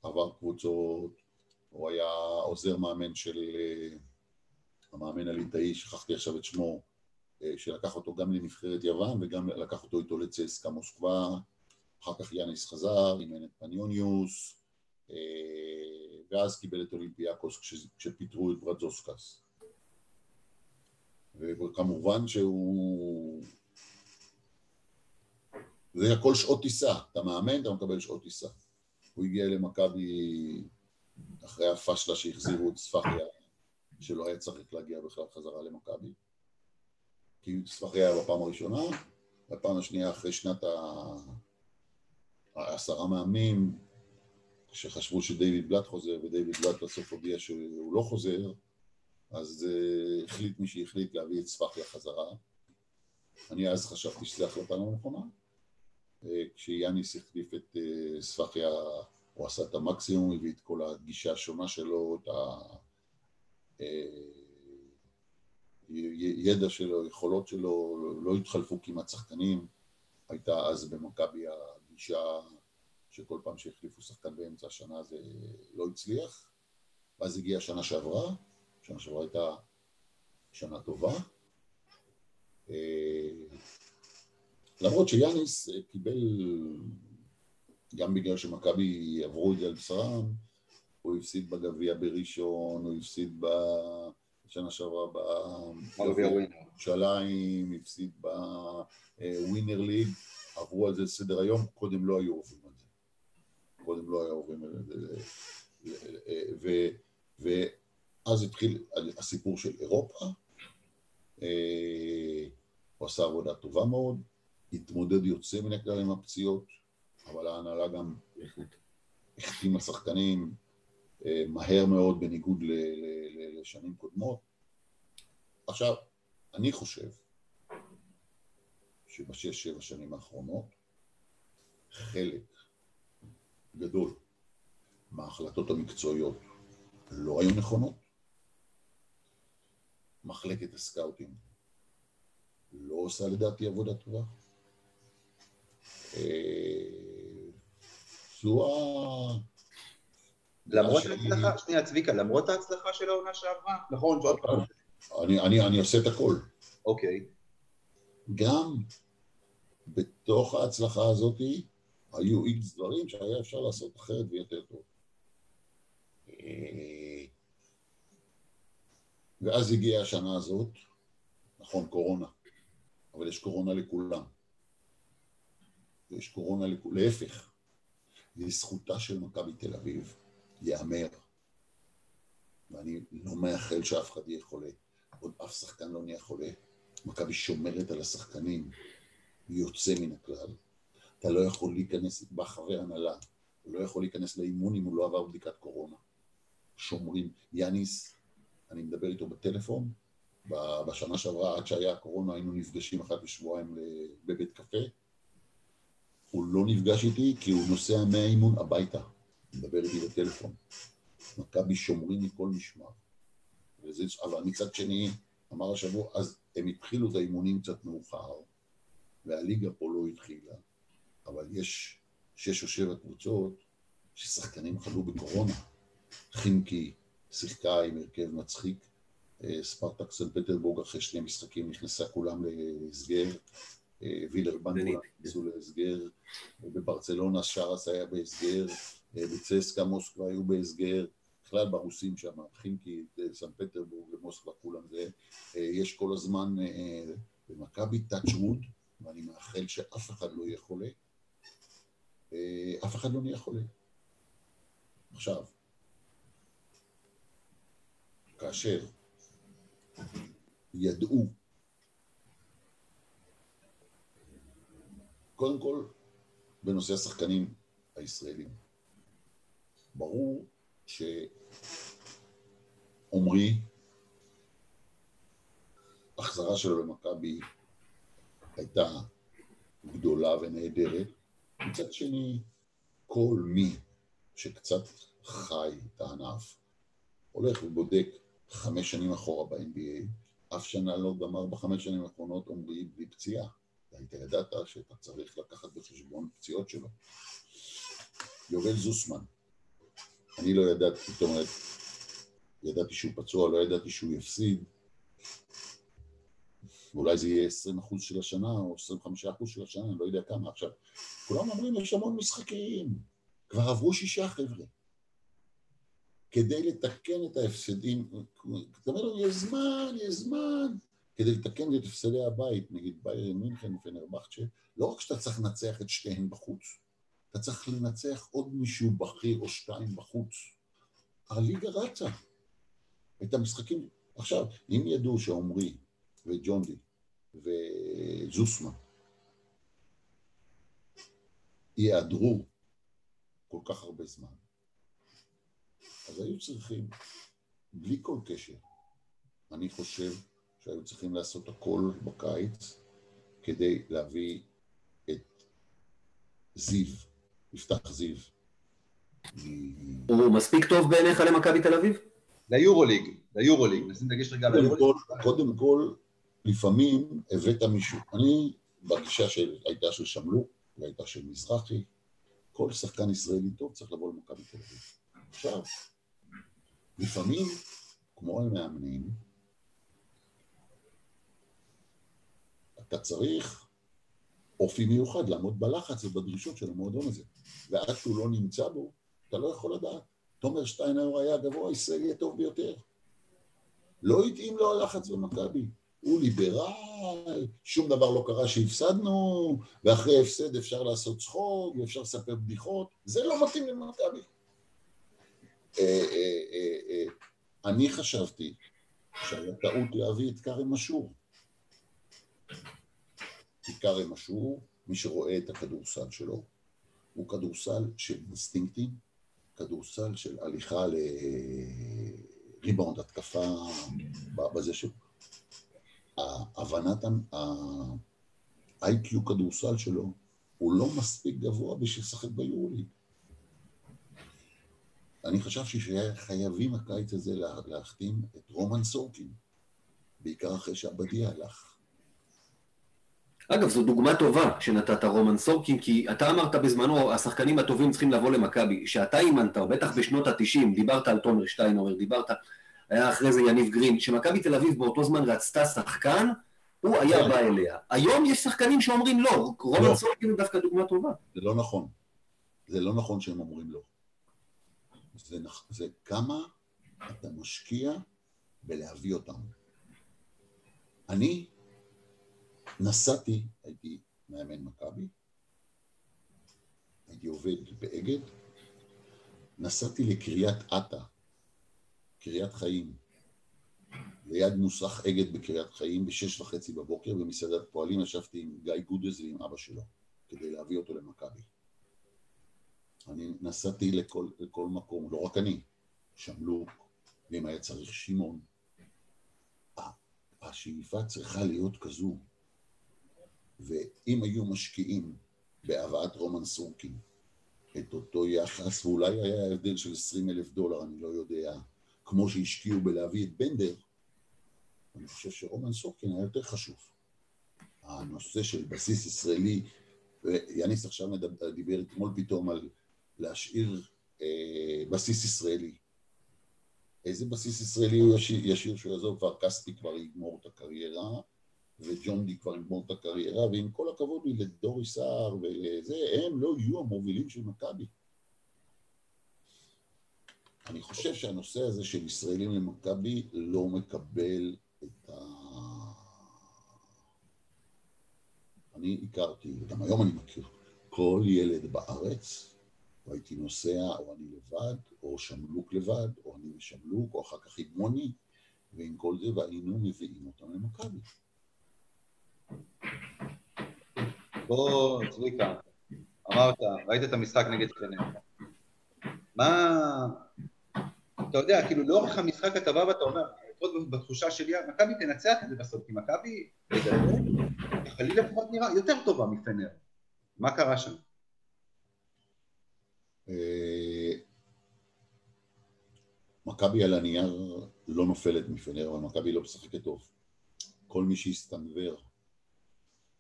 עבר קבוצות, הוא היה עוזר מאמן של המאמן הליטאי, שכחתי עכשיו את שמו, שלקח אותו גם לנבחרת יוון וגם לקח אותו איתו לצסקה מוסקבה, אחר כך יאניס חזר, אימן את פניוניוס, ואז קיבל את אולימפיאקוס כשפיטרו את ברדזוסקס. וכמובן שהוא... זה הכל שעות טיסה, אתה מאמן, אתה מקבל שעות טיסה. הוא הגיע למכבי אחרי הפשלה שהחזירו את ספחיה, שלא היה צריך להגיע בכלל חזרה למכבי. כי ספחיה היה בפעם הראשונה, בפעם השנייה אחרי שנת העשרה מאמנים, כשחשבו שדייוויד בלאט חוזר, ודייוויד בלאט בסוף הודיע שהוא לא חוזר, אז uh, החליט מי שהחליט להביא את ספאחיה חזרה. אני אז חשבתי שזו החלטה לא נכונה. Uh, כשיאניס החליף את uh, ספאחיה, הוא עשה את המקסימום, הביא את כל הגישה השונה שלו, את הידע שלו, יכולות שלו, לא התחלפו כמעט שחקנים. הייתה אז במכבי הגישה שכל פעם שהחליפו שחקן באמצע השנה זה לא הצליח, ואז הגיעה השנה שעברה, שנה שעברה הייתה שנה טובה. אה, למרות שיאניס קיבל, גם בגלל שמכבי עברו את זה על בשרם, הוא הפסיד בגביע בראשון, הוא הפסיד בשנה שעברה בגביע ירושלים, הפסיד בווינר ליג, עברו על זה לסדר היום, קודם לא היו עוברים על זה. קודם לא היו עוברים על זה. ואז התחיל הסיפור של אירופה, אה, הוא עשה עבודה טובה מאוד, התמודד יוצא מן הכלל עם הפציעות, אבל ההנהלה גם החתימה שחקנים אה, מהר מאוד בניגוד לשנים קודמות. עכשיו, אני חושב שבשש שבע שנים האחרונות חלק גדול מההחלטות המקצועיות לא היו נכונות. מחלקת הסקאוטים לא עושה לדעתי עבודה טובה. אה, זו ה... למרות ההצלחה, שנייה צביקה, למרות ההצלחה של העונה שעברה, נכון, שעוד פעם. אני עושה את הכל. אוקיי. גם בתוך ההצלחה הזאת היו איקס דברים שהיה אפשר לעשות אחרת ויותר טוב. אה, ואז הגיעה השנה הזאת, נכון, קורונה, אבל יש קורונה לכולם. יש קורונה לכולם, להפך, לזכותה של מכבי תל אביב, ייאמר, ואני לא מאחל שאף אחד יהיה חולה, עוד אף שחקן לא נהיה חולה, מכבי שומרת על השחקנים, יוצא מן הכלל. אתה לא יכול להיכנס, בא הנהלה, הוא לא יכול להיכנס לאימון אם הוא לא עבר בדיקת קורונה. שומרים. יאניס, אני מדבר איתו בטלפון, בשנה שעברה, עד שהיה הקורונה, היינו נפגשים אחת בשבועיים בבית קפה. הוא לא נפגש איתי כי הוא נוסע מהאימון הביתה, מדבר איתי בטלפון. מכבי שומרים מכל משמר. וזה, אבל מצד שני, אמר השבוע, אז הם התחילו את האימונים קצת מאוחר, והליגה פה לא התחילה, אבל יש שש או שבע קבוצות ששחקנים חלו בקורונה. חינקי שיחקה עם הרכב מצחיק, אה, ספרטק סן פטרבורג אחרי שני משחקים נכנסה כולם להסגר, אה, וילרבן כולם נכנסו להסגר, בברצלונה שרס היה בהסגר, אה, בצסקה מוסקבה היו בהסגר, בכלל ברוסים שם, חינקי, סן פטרבורג ומוסקבה כולם זה, יש כל הזמן במכבי טאצ' ווד, ואני מאחל שאף אחד לא יהיה חולה, אף אחד לא נהיה חולה. עכשיו, כאשר ידעו, קודם כל, בנושא השחקנים הישראלים, ברור שעומרי, החזרה שלו למכבי הייתה גדולה ונהדרת. מצד שני, כל מי שקצת חי את הענף, הולך ובודק חמש שנים אחורה ב-NBA, אף שנה לא גמר בחמש שנים האחרונות עומרי בלי פציעה. והיית ידעת שאתה צריך לקחת בחשבון פציעות שלו. יובל זוסמן, אני לא ידעתי, זאת אומרת, ידעתי שהוא פצוע, לא ידעתי שהוא יפסיד. אולי זה יהיה 20% של השנה או 25% של השנה, אני לא יודע כמה. עכשיו, כולם אומרים, יש המון משחקים, כבר עברו שישה חבר'ה. כדי לתקן את ההפסדים, זאת אומרת, יש זמן, יש זמן, כדי לתקן את הפסדי הבית, נגיד ביירן מינכן ופנרבכצ'ה, לא רק שאתה צריך לנצח את שתיהן בחוץ, אתה צריך לנצח עוד מישהו בכיר או שתיים בחוץ. הליגה רצה. את המשחקים... עכשיו, אם ידעו שעומרי וג'ונדי וזוסמן ייעדרו כל כך הרבה זמן, אז היו צריכים, בלי כל קשר, אני חושב שהיו צריכים לעשות הכל בקיץ כדי להביא את זיו, יפתח זיו. הוא מספיק טוב בעיניך למכבי תל אביב? ליורוליג, ליורוליג, נשים דגש רגע על היורוליג. קודם כל, לפעמים הבאת מישהו. אני, בגישה שהייתה של שמלו, והייתה של מזרחי, כל שחקן ישראלי טוב צריך לבוא למכבי תל אביב. עכשיו, לפעמים, כמו המאמנים, אתה צריך אופי מיוחד לעמוד בלחץ ובדרישות של המועדון הזה. ועד שהוא לא נמצא בו, אתה לא יכול לדעת. תומר שטיינר היה הגבוה הישראלי הטוב ביותר. לא התאים לו הלחץ במכבי. הוא ליברל, שום דבר לא קרה שהפסדנו, ואחרי הפסד אפשר לעשות צחוק, ואפשר לספר בדיחות, זה לא מתאים למכבי. אה, אה, אה, אני חשבתי שהיה טעות להביא את כרם אשור. כי כרם אשור, מי שרואה את הכדורסל שלו, הוא כדורסל של אינסטינקטים, כדורסל של הליכה לריבאונד, התקפה בזה ש... הבנת ה-IQ כדורסל שלו הוא לא מספיק גבוה בשביל לשחק ביורוליג. אני חשבתי שחייבים הקיץ הזה להחתים את רומן סורקין, בעיקר אחרי שעבדיה הלך. אגב, זו דוגמה טובה שנתת רומן סורקין, כי אתה אמרת בזמנו, השחקנים הטובים צריכים לבוא למכבי. שאתה אימנת, או בטח בשנות ה-90, דיברת על תומר שטיינאוור, דיברת, היה אחרי זה יניב גרין, שמכבי תל אביב באותו זמן רצתה שחקן, הוא היה כן. בא אליה. היום יש שחקנים שאומרים לא, רומן לא. סורקין הוא דווקא דוגמה טובה. זה לא נכון. זה לא נכון שהם אומרים לא. זה, זה כמה אתה משקיע בלהביא אותם. אני נסעתי, הייתי מאמן מכבי, הייתי עובד באגד, נסעתי לקריית אתא, קריית חיים, ליד מוסך אגד בקריית חיים בשש וחצי בבוקר במסעדת פועלים ישבתי עם גיא גודז ועם אבא שלו כדי להביא אותו למכבי. אני נסעתי לכל, לכל מקום, לא רק אני, שמלוק, ואם היה צריך שמעון. השאיפה צריכה להיות כזו, ואם היו משקיעים בהבאת רומן סורקין את אותו יחס, ואולי היה הבדל של 20 אלף דולר, אני לא יודע, כמו שהשקיעו בלהביא את בנדר, אני חושב שרומן סורקין היה יותר חשוב. הנושא של בסיס ישראלי, ויאניס עכשיו מדבר, דיבר אתמול פתאום על להשאיר אה, בסיס ישראלי. איזה בסיס ישראלי הוא ישיר, ישיר שהוא יעזוב? כבר כספי כבר יגמור את הקריירה, וג'ון די כבר יגמור את הקריירה, ועם כל הכבוד לי לדורי סער וזה, הם לא יהיו המובילים של מכבי. אני חושב שהנושא הזה של ישראלים למכבי לא מקבל את ה... אני הכרתי, וגם היום אני מכיר, כל ילד בארץ, או הייתי נוסע, או אני לבד, או שמלוק לבד, או אני ושמלוק, או אחר כך עם מוני, ועם כל זה, והיינו מביאים אותם למכבי. בוא, צביקה, אמרת, ראית את המשחק נגד פנר. מה... אתה יודע, כאילו לאורך המשחק אתה בא ואתה אומר, לפחות בתחושה שלי, מכבי תנצח את זה בסוף, כי מכבי, לי לפחות נראה יותר טובה מפנר. מה קרה שם? אה, מכבי על הנייר לא נופלת מפנר, אבל מכבי לא משחקת טוב. כל מי שהסתנוור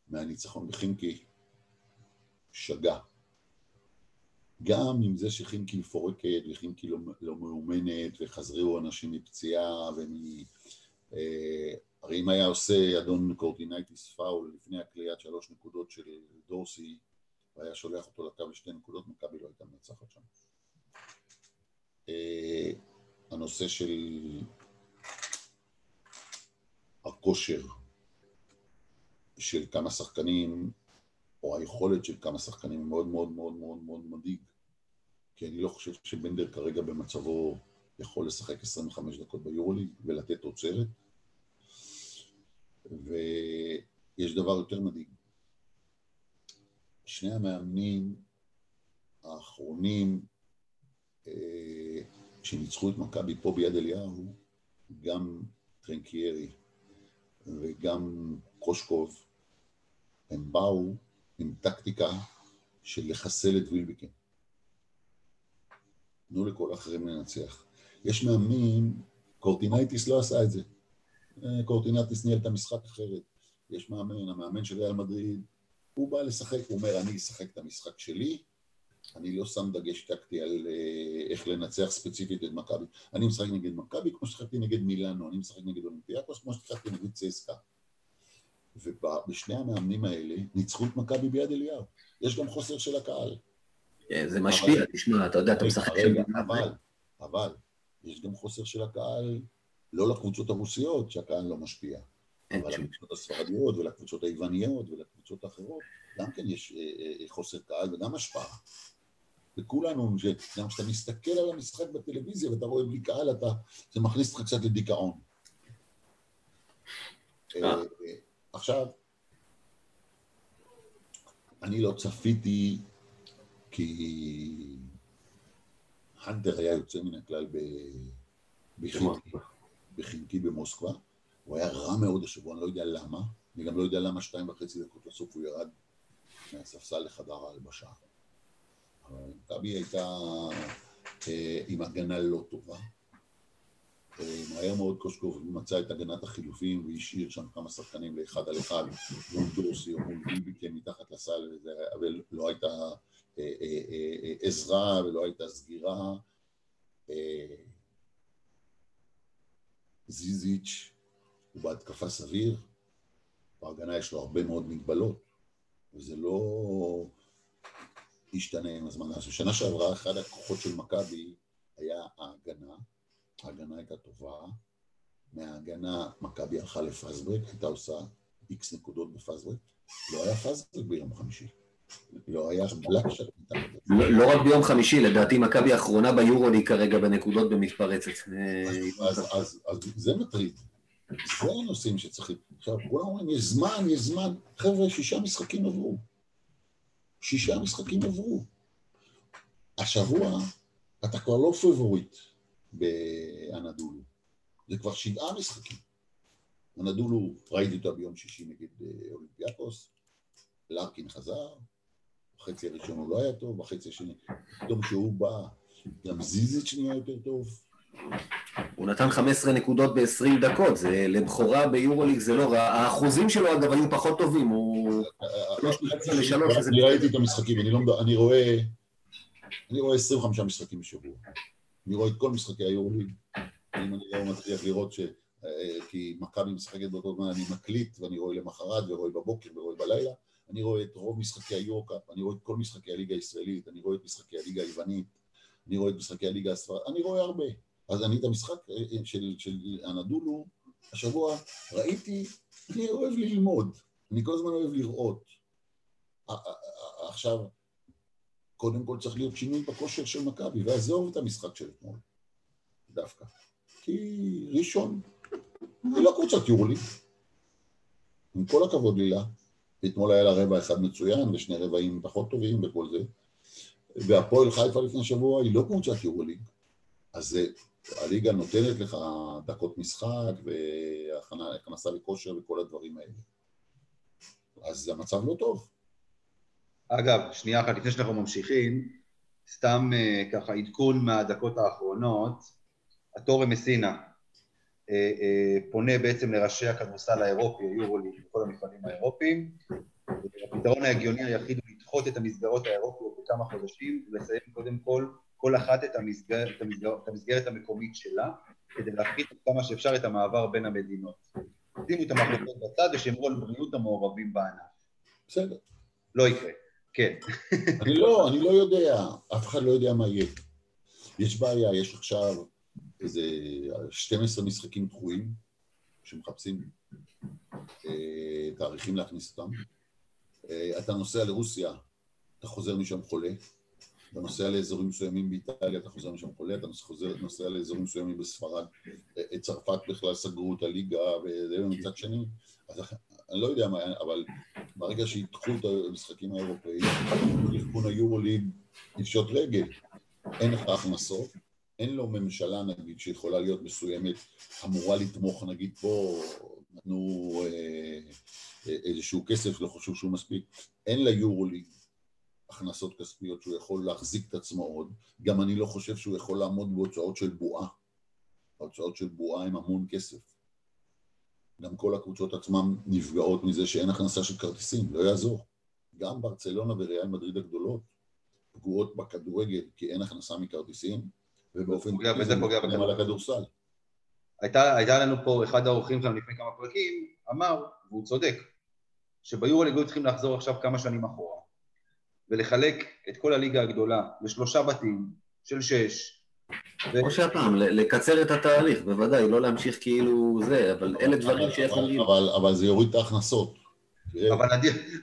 מהניצחון בחינקי, שגה. גם עם זה שחינקי מפורקת וחינקי לא, לא מאומנת וחזרו אנשים מפציעה ומ... אה, הרי אם היה עושה אדון קורטינייטיס פאול לפני הקליעת שלוש נקודות של דורסי והיה שולח אותו לקו לשתי נקודות, מכבי לא הייתה מנצחת שם. אה, הנושא של הכושר של כמה שחקנים, או היכולת של כמה שחקנים מאוד מאוד מאוד מאוד מאוד מדאיג. כי אני לא חושב שבנדר כרגע במצבו יכול לשחק 25 דקות ביורוליג ולתת תוצרת. ויש דבר יותר מדאיג. שני המאמנים האחרונים אה, שניצחו את מכבי פה ביד אליהו, גם טרנקיירי וגם קושקוב, הם באו עם טקטיקה של לחסל את וילבקין. תנו לכל האחרים לנצח. יש מאמנים, קורטינייטיס לא עשה את זה. אה, קורטינייטיס ניהל את המשחק אחרת. יש מאמן, המאמן של ריאל מדריד, הוא בא לשחק, הוא אומר, אני אשחק את המשחק שלי, אני לא שם דגש טקטי על אה, איך לנצח ספציפית את מכבי. אני משחק נגד מכבי כמו ששיחקתי נגד מילאנו, אני משחק נגד אולימפיאקוס כמו ששיחקתי נגד צסקה. ובשני המאמנים האלה ניצחו את מכבי ביד אליהו. יש גם חוסר של הקהל. כן, זה משפיע, תשמע, אתה יודע, אתה משחק שם. אבל, אבל, יש גם חוסר של הקהל, לא לקבוצות הרוסיות, שהקהל לא משפיע. אבל לקבוצות הספרדיות ולקבוצות היווניות ולקבוצות האחרות, גם כן יש אה, אה, חוסר קהל וגם השפעה. וכולנו, גם כשאתה מסתכל על המשחק בטלוויזיה ואתה רואה בלי קהל, אתה, זה מכניס אותך קצת לדיכאון. עכשיו, אני לא צפיתי כי הנטר היה יוצא מן הכלל בחינקי במוסקבה, הוא היה רע מאוד השבוע, אני לא יודע למה, אני גם לא יודע למה שתיים וחצי דקות לסוף הוא ירד מהספסל לחדר ההלבשה. אבל מכבי הייתה אה, עם הגנה לא טובה. אה, מהר מאוד קושקוב מצא את הגנת החילופים והשאיר שם כמה שחקנים לאחד על אחד, מול דורסי או מול ביביקן מתחת לסל, אבל לא הייתה אה, עזרה ולא הייתה סגירה. זיזיץ' הוא בהתקפה סביר, בהגנה יש לו הרבה מאוד מגבלות, וזה לא השתנה עם הזמן. אז בשנה שעברה אחד הכוחות של מכבי היה ההגנה, ההגנה הייתה טובה, מההגנה מכבי הלכה לפאזברק, הייתה עושה איקס נקודות בפאזברק, לא היה פאזברק ביום חמישי. לא היה בלק שם. לא, לא רק ביום חמישי, לדעתי מכבי האחרונה ביורולי כרגע בנקודות במתפרצת. אז זה מטריד. זה הנושאים שצריכים. עכשיו, כולם אומרים, יש זמן, יש זמן. חבר'ה, שישה משחקים עברו. שישה משחקים עברו. השבוע אתה כבר לא פבוריט באנדולו. זה כבר שבעה משחקים. אנדולו, ראיתי אותה ביום שישי נגד אה, אולימפיאקוס, לארקין חזר, בחצי הראשון הוא לא היה טוב, בחצי השני, פתאום כשהוא בא, גם זיזיץ' נהיה יותר טוב, הוא נתן 15 נקודות ב-20 דקות, זה לבכורה ביורוליג זה לא רע. האחוזים שלו אגב היו פחות טובים, הוא... אני ראיתי את המשחקים, אני לא... אני רואה 25 משחקים בשבוע. אני רואה את כל משחקי היורוליג. אם אני לא מצליח לראות ש... אה, כי מכבי משחקת באותו זמן, אני מקליט ואני רואה למחרת ורואה בבוקר ורואה בלילה. אני רואה את רוב משחקי היורקאפ, אני רואה את כל משחקי הליגה הישראלית, אני רואה את משחקי הליגה היוונית, אני רואה את משחקי הליגה הספרד, אני רואה הרבה. אז אני את המשחק אה, אה, של, של הנדולו, השבוע ראיתי, אני אוהב ללמוד, אני כל הזמן אוהב לראות. עכשיו, קודם כל צריך להיות שינוי בכושר של מכבי, ועזוב את המשחק של אתמול, דווקא. כי ראשון, זה לא קבוצת יורלי. עם כל הכבוד לילה, אתמול היה לה רבע אחד מצוין, ושני רבעים פחות טובים וכל זה. והפועל חיפה לפני שבוע היא לא קבוצת יורוליג. אז הליגה נותנת לך דקות משחק והכנסה לכושר וכל הדברים האלה. אז המצב לא טוב. אגב, שנייה אחת לפני שאנחנו ממשיכים, סתם אה, ככה עדכון מהדקות האחרונות, התורם מסינה אה, אה, פונה בעצם לראשי הכדורסל האירופי, היורוליג, וכל המפעלים האירופיים. הפתרון ההגיוני היחיד הוא לדחות את המסגרות האירופיות בכמה חודשים ולסיים קודם כל כל אחת את המסגרת, את המסגרת, את המסגרת המקומית שלה, כדי להפחית כמה שאפשר את המעבר בין המדינות. שימו את המחלוקות בצד ושמרו על בריאות המעורבים בענף. בסדר. לא יקרה, כן. אני לא, אני לא יודע, אף אחד לא יודע מה יהיה. יש בעיה, יש עכשיו איזה 12 משחקים דחויים שמחפשים אה, תאריכים להכניס אותם. אה, אתה נוסע לרוסיה, אתה חוזר משם חולה. אתה נוסע לאזורים מסוימים באיטליה, אתה חוזר משם חולה, אתה חוזר, נוסע לאזורים מסוימים בספרד, את צרפת בכלל סגרו את הליגה, ומצד שני, אז אני לא יודע מה, אבל ברגע שידחו את המשחקים האירופאיים, ארגון היורוליג יפשוט רגל, אין לך הכנסות, אין לו ממשלה נגיד שיכולה להיות מסוימת, אמורה לתמוך נגיד פה, נתנו אה, איזשהו כסף, לא חשוב שהוא מספיק, אין ליורוליג הכנסות כספיות שהוא יכול להחזיק את עצמו עוד, גם אני לא חושב שהוא יכול לעמוד בהוצאות של בועה. ההוצאות של בועה הן המון כסף. גם כל הקבוצות עצמן נפגעות מזה שאין הכנסה של כרטיסים, לא יעזור. גם ברצלונה וריאל מדריד הגדולות פגועות בכדורגל כי אין הכנסה מכרטיסים, ובאופן כזה זה פוגע בכדורגל. על הכדורסל. הייתה, הייתה לנו פה, אחד האורחים שלנו לפני כמה פרקים, אמר, והוא צודק, שביורו ליגו צריכים לחזור עכשיו כמה שנים אחורה. ולחלק את כל הליגה הגדולה לשלושה בתים של שש. כמו שהפעם, לקצר את התהליך, בוודאי, לא להמשיך כאילו זה, אבל אלה דברים שיכולים... אבל זה יוריד את ההכנסות. אבל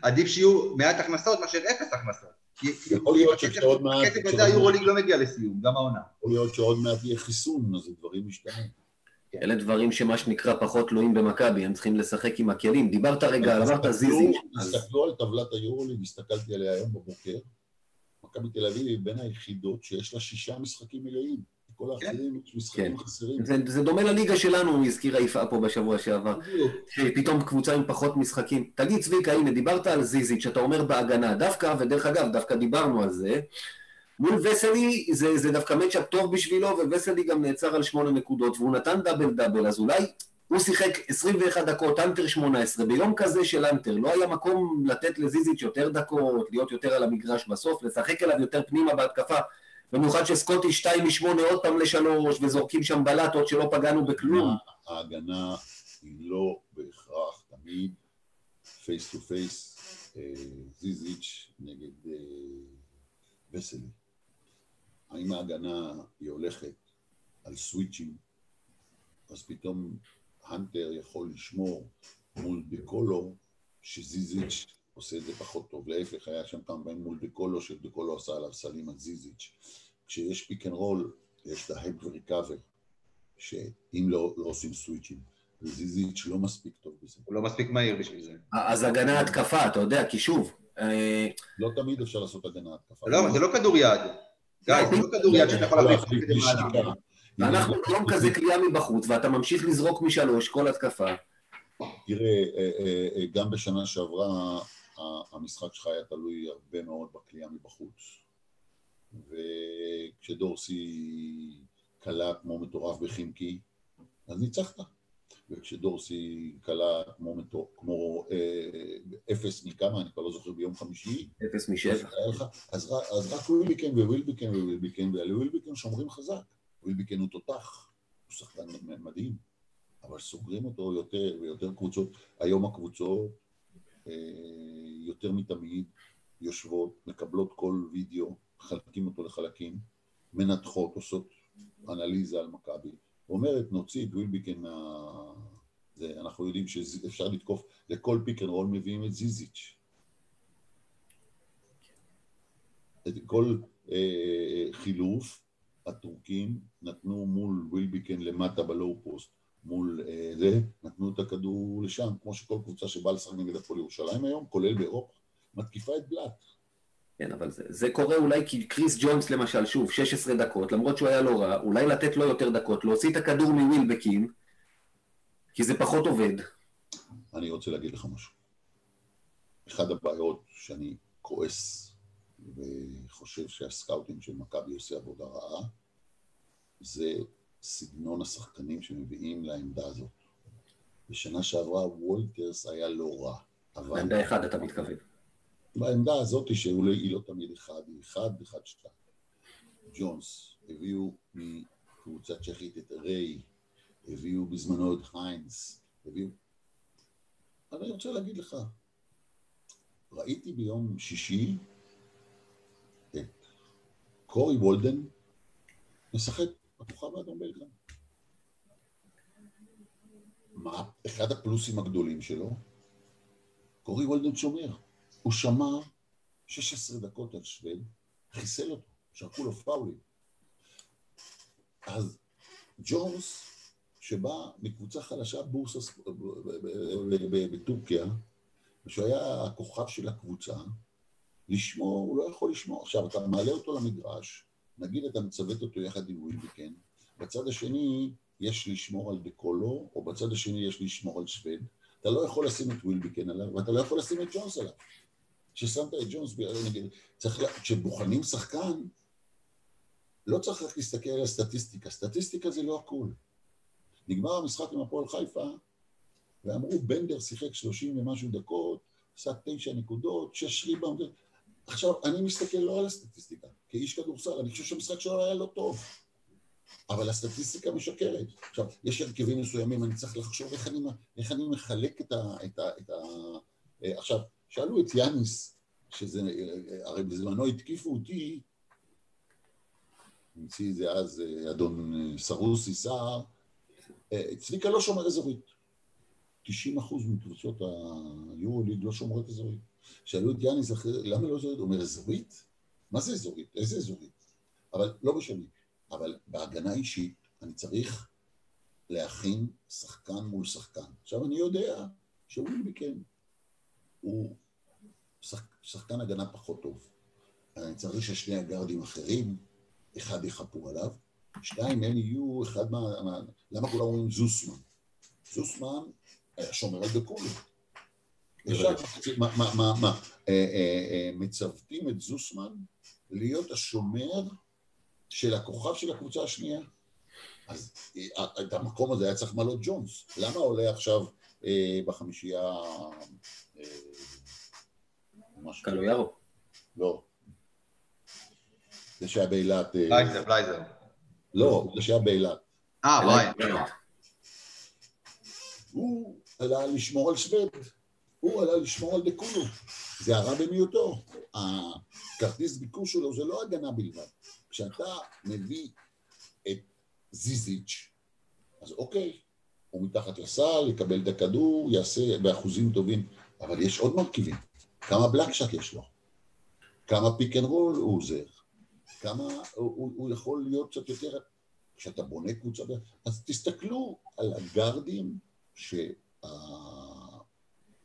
עדיף שיהיו מעט הכנסות מאשר אפס הכנסות. יכול להיות שעוד מעט... הכסף הזה היורוליג לא מגיע לסיום, גם העונה. יכול להיות שעוד מעט יהיה חיסון, אז דברים משתנים. אלה דברים שמה שנקרא פחות תלויים במכבי, הם צריכים לשחק עם הכלים. דיברת רגע, אמרת זיזי. תסתכלו על טבלת היורוליג, הסתכלתי עליה היום בבוקר. מכבי תל אביב היא בין היחידות שיש לה שישה משחקים מלאים. כל כן. האחרים יש משחקים כן. חסרים. זה דומה לליגה שלנו, הזכירה יפעה פה בשבוע שעבר. פתאום קבוצה עם פחות משחקים. תגיד צביקה, הנה דיברת על זיזיץ', שאתה אומר בהגנה. דווקא, ודרך אגב, דווקא דיברנו על זה. מול וסלי זה, זה דווקא מצ'אפ טוב בשבילו, וווסלי גם נעצר על שמונה נקודות, והוא נתן דאבל דאבל, אז אולי הוא שיחק 21 דקות, אנטר 18, ביום כזה של אנטר, לא היה מקום לתת לזיזיץ' יותר דקות, להיות יותר על המגרש בסוף, לשחק אליו יותר פנימה בהתקפה, במיוחד שסקוטי 2 מ-8 עוד פעם לשלוש, וזורקים שם בלטות שלא פגענו בכלום. ההגנה היא לא בהכרח תמיד face to face, זיזיץ' נגד וסלי. אה, האם ההגנה היא הולכת על סוויצ'ים, אז פתאום הנטר יכול לשמור מול דקולו, שזיזיץ' עושה את זה פחות טוב. להפך, היה שם כמה פעמים מול דקולו, שדקולו עשה עליו סלים על זיזיץ'. כשיש pick and roll, יש את ה help ו recover, שאם לא, לא עושים סוויצ'ים, וזיזיץ' לא מספיק טוב בזה. הוא לא מספיק מהיר בשביל זה. אז הגנה התקפה, אתה יודע, כי שוב... אה, לא תמיד אפשר לעשות הגנה התקפה. לא, זה לא כדור יד. גיא, זה לא כדור יד שאתה יכול להחליף את זה מעלה. ואנחנו יום כזה קליעה מבחוץ, ואתה ממשיך לזרוק משלוש כל התקפה. תראה, אה, אה, אה, גם בשנה שעברה המשחק שלך היה תלוי הרבה מאוד בקליעה מבחוץ. וכשדורסי קלה כמו מטורף בחימקי, אז ניצחת. וכשדורסי קלה כמו, מטור, כמו אה, אפס מכמה, אני כבר לא זוכר ביום חמישי. אפס משבע. אז, אז, אז רק ווילבקין ווילבקין ווילבקין, ועל ווילבקין שומרים חזק. ווילבקין הוא תותח, הוא שחקן מדהים, אבל סוגרים אותו יותר ויותר קבוצות. היום הקבוצות אה, יותר מתמיד יושבות, מקבלות כל וידאו, מחלקים אותו לחלקים, מנתחות, עושות אנליזה על מכבי. אומרת, נוציא את ווילבקין מה... זה, אנחנו יודעים שאפשר לתקוף, לכל pick and roll מביאים את זיזיץ'. את כל אה, חילוף הטורקים נתנו מול ווילביקן למטה בלואו פוסט, מול אה, זה, נתנו את הכדור לשם, כמו שכל קבוצה שבאה לשחק נגד הפועל ירושלים היום, כולל באירופה, מתקיפה את בלאט. כן, אבל זה, זה קורה אולי כי קריס ג'ונס למשל, שוב, 16 דקות, למרות שהוא היה לא רע, אולי לתת לו יותר דקות, להוציא את הכדור מווילבקין, כי זה פחות עובד. אני רוצה להגיד לך משהו. אחת הבעיות שאני כועס וחושב שה scouting של מכבי עושה עבודה רעה, זה סגנון השחקנים שמביאים לעמדה הזאת. בשנה שעברה וולטרס היה לא רע. אבל... לעמדה אחד אתה מתכוון. בעמדה הזאת שאולי היא לא תמיד אחד, היא אחד, אחד, שתיים. ג'ונס, הביאו מקבוצה צ'כית את ריי, הביאו בזמנו את היינס, הביאו... אני רוצה להגיד לך, ראיתי ביום שישי קורי וולדן משחק בכוכב האדום בלגן. מה אחד הפלוסים הגדולים שלו? קורי וולדן שומר. הוא שמע 16 דקות על שווד, חיסל אותו, שרקו לו פאולים. אז ג'ונס, שבא מקבוצה חלשה בורסה בטורקיה, ושהוא היה הכוכב של הקבוצה, לשמור, הוא לא יכול לשמור. עכשיו, אתה מעלה אותו למגרש, נגיד אתה מצוות אותו יחד עם ווילביקן, בצד השני יש לשמור על דקולו, או בצד השני יש לשמור על שווד, אתה לא יכול לשים את ווילביקן עליו, ואתה לא יכול לשים את ג'ונס עליו. כששמת את ג'ונס, נגיד, צריך, כשבוחנים שחקן, לא צריך רק להסתכל על הסטטיסטיקה, סטטיסטיקה זה לא הכול. נגמר המשחק עם הפועל חיפה, ואמרו, בנדר שיחק שלושים ומשהו דקות, עשה תשע נקודות, שש ריבאונד. עכשיו, אני מסתכל לא על הסטטיסטיקה, כאיש כדורסל, אני חושב שהמשחק שלו היה לא טוב, אבל הסטטיסטיקה משקרת. עכשיו, יש הרכבים מסוימים, אני צריך לחשוב איך אני, איך אני מחלק את ה... את ה, את ה אה, עכשיו, שאלו את יאניס, שזה, הרי בזמנו התקיפו אותי, המציא את זה אז אה, אדון אה, סרוסי סער, אה, צביקה לא שומר אזורית. 90 אחוז מקבוצות היורו-ליג לא שומרות אזורית. שאלו את יאניס אחרי, למה לא אזורית? הוא אומר, אזורית? מה זה אזורית? איזה אזורית? אבל לא משנה. אבל בהגנה אישית אני צריך להכין שחקן מול שחקן. עכשיו אני יודע שווילביקן הוא שח, שחקן הגנה פחות טוב. אני צריך ששני הגארדים אחרים, אחד יחפו עליו, שתיים, הם יהיו אחד מה... מה למה כולם אומרים זוסמן? זוסמן היה שומר על דקולי. מה, מה, מה, מה, אה, אה, אה, מצוותים את זוסמן להיות השומר של הכוכב של הקבוצה השנייה. אז את המקום הזה היה צריך למלות ג'ונס. למה עולה עכשיו בחמישייה קלויארו? לא. זה שהיה באילת... בלייזר, בלייזר. לא, זה שהיה באילת. אה, בריין. הוא עלה לשמור על שווד, הוא עלה לשמור על דקולו. זה הרע במיעוטו. הכרטיס ביקור שלו זה לא הגנה בלבד. כשאתה מביא את זיזיץ', אז אוקיי, הוא מתחת לסל, יקבל את הכדור, יעשה באחוזים טובים, אבל יש עוד מרכיבים. כמה block shot יש לו, כמה pick and roll הוא עוזר, כמה הוא, הוא יכול להיות קצת יותר, כשאתה בונה קבוצה, אז תסתכלו על הגארדים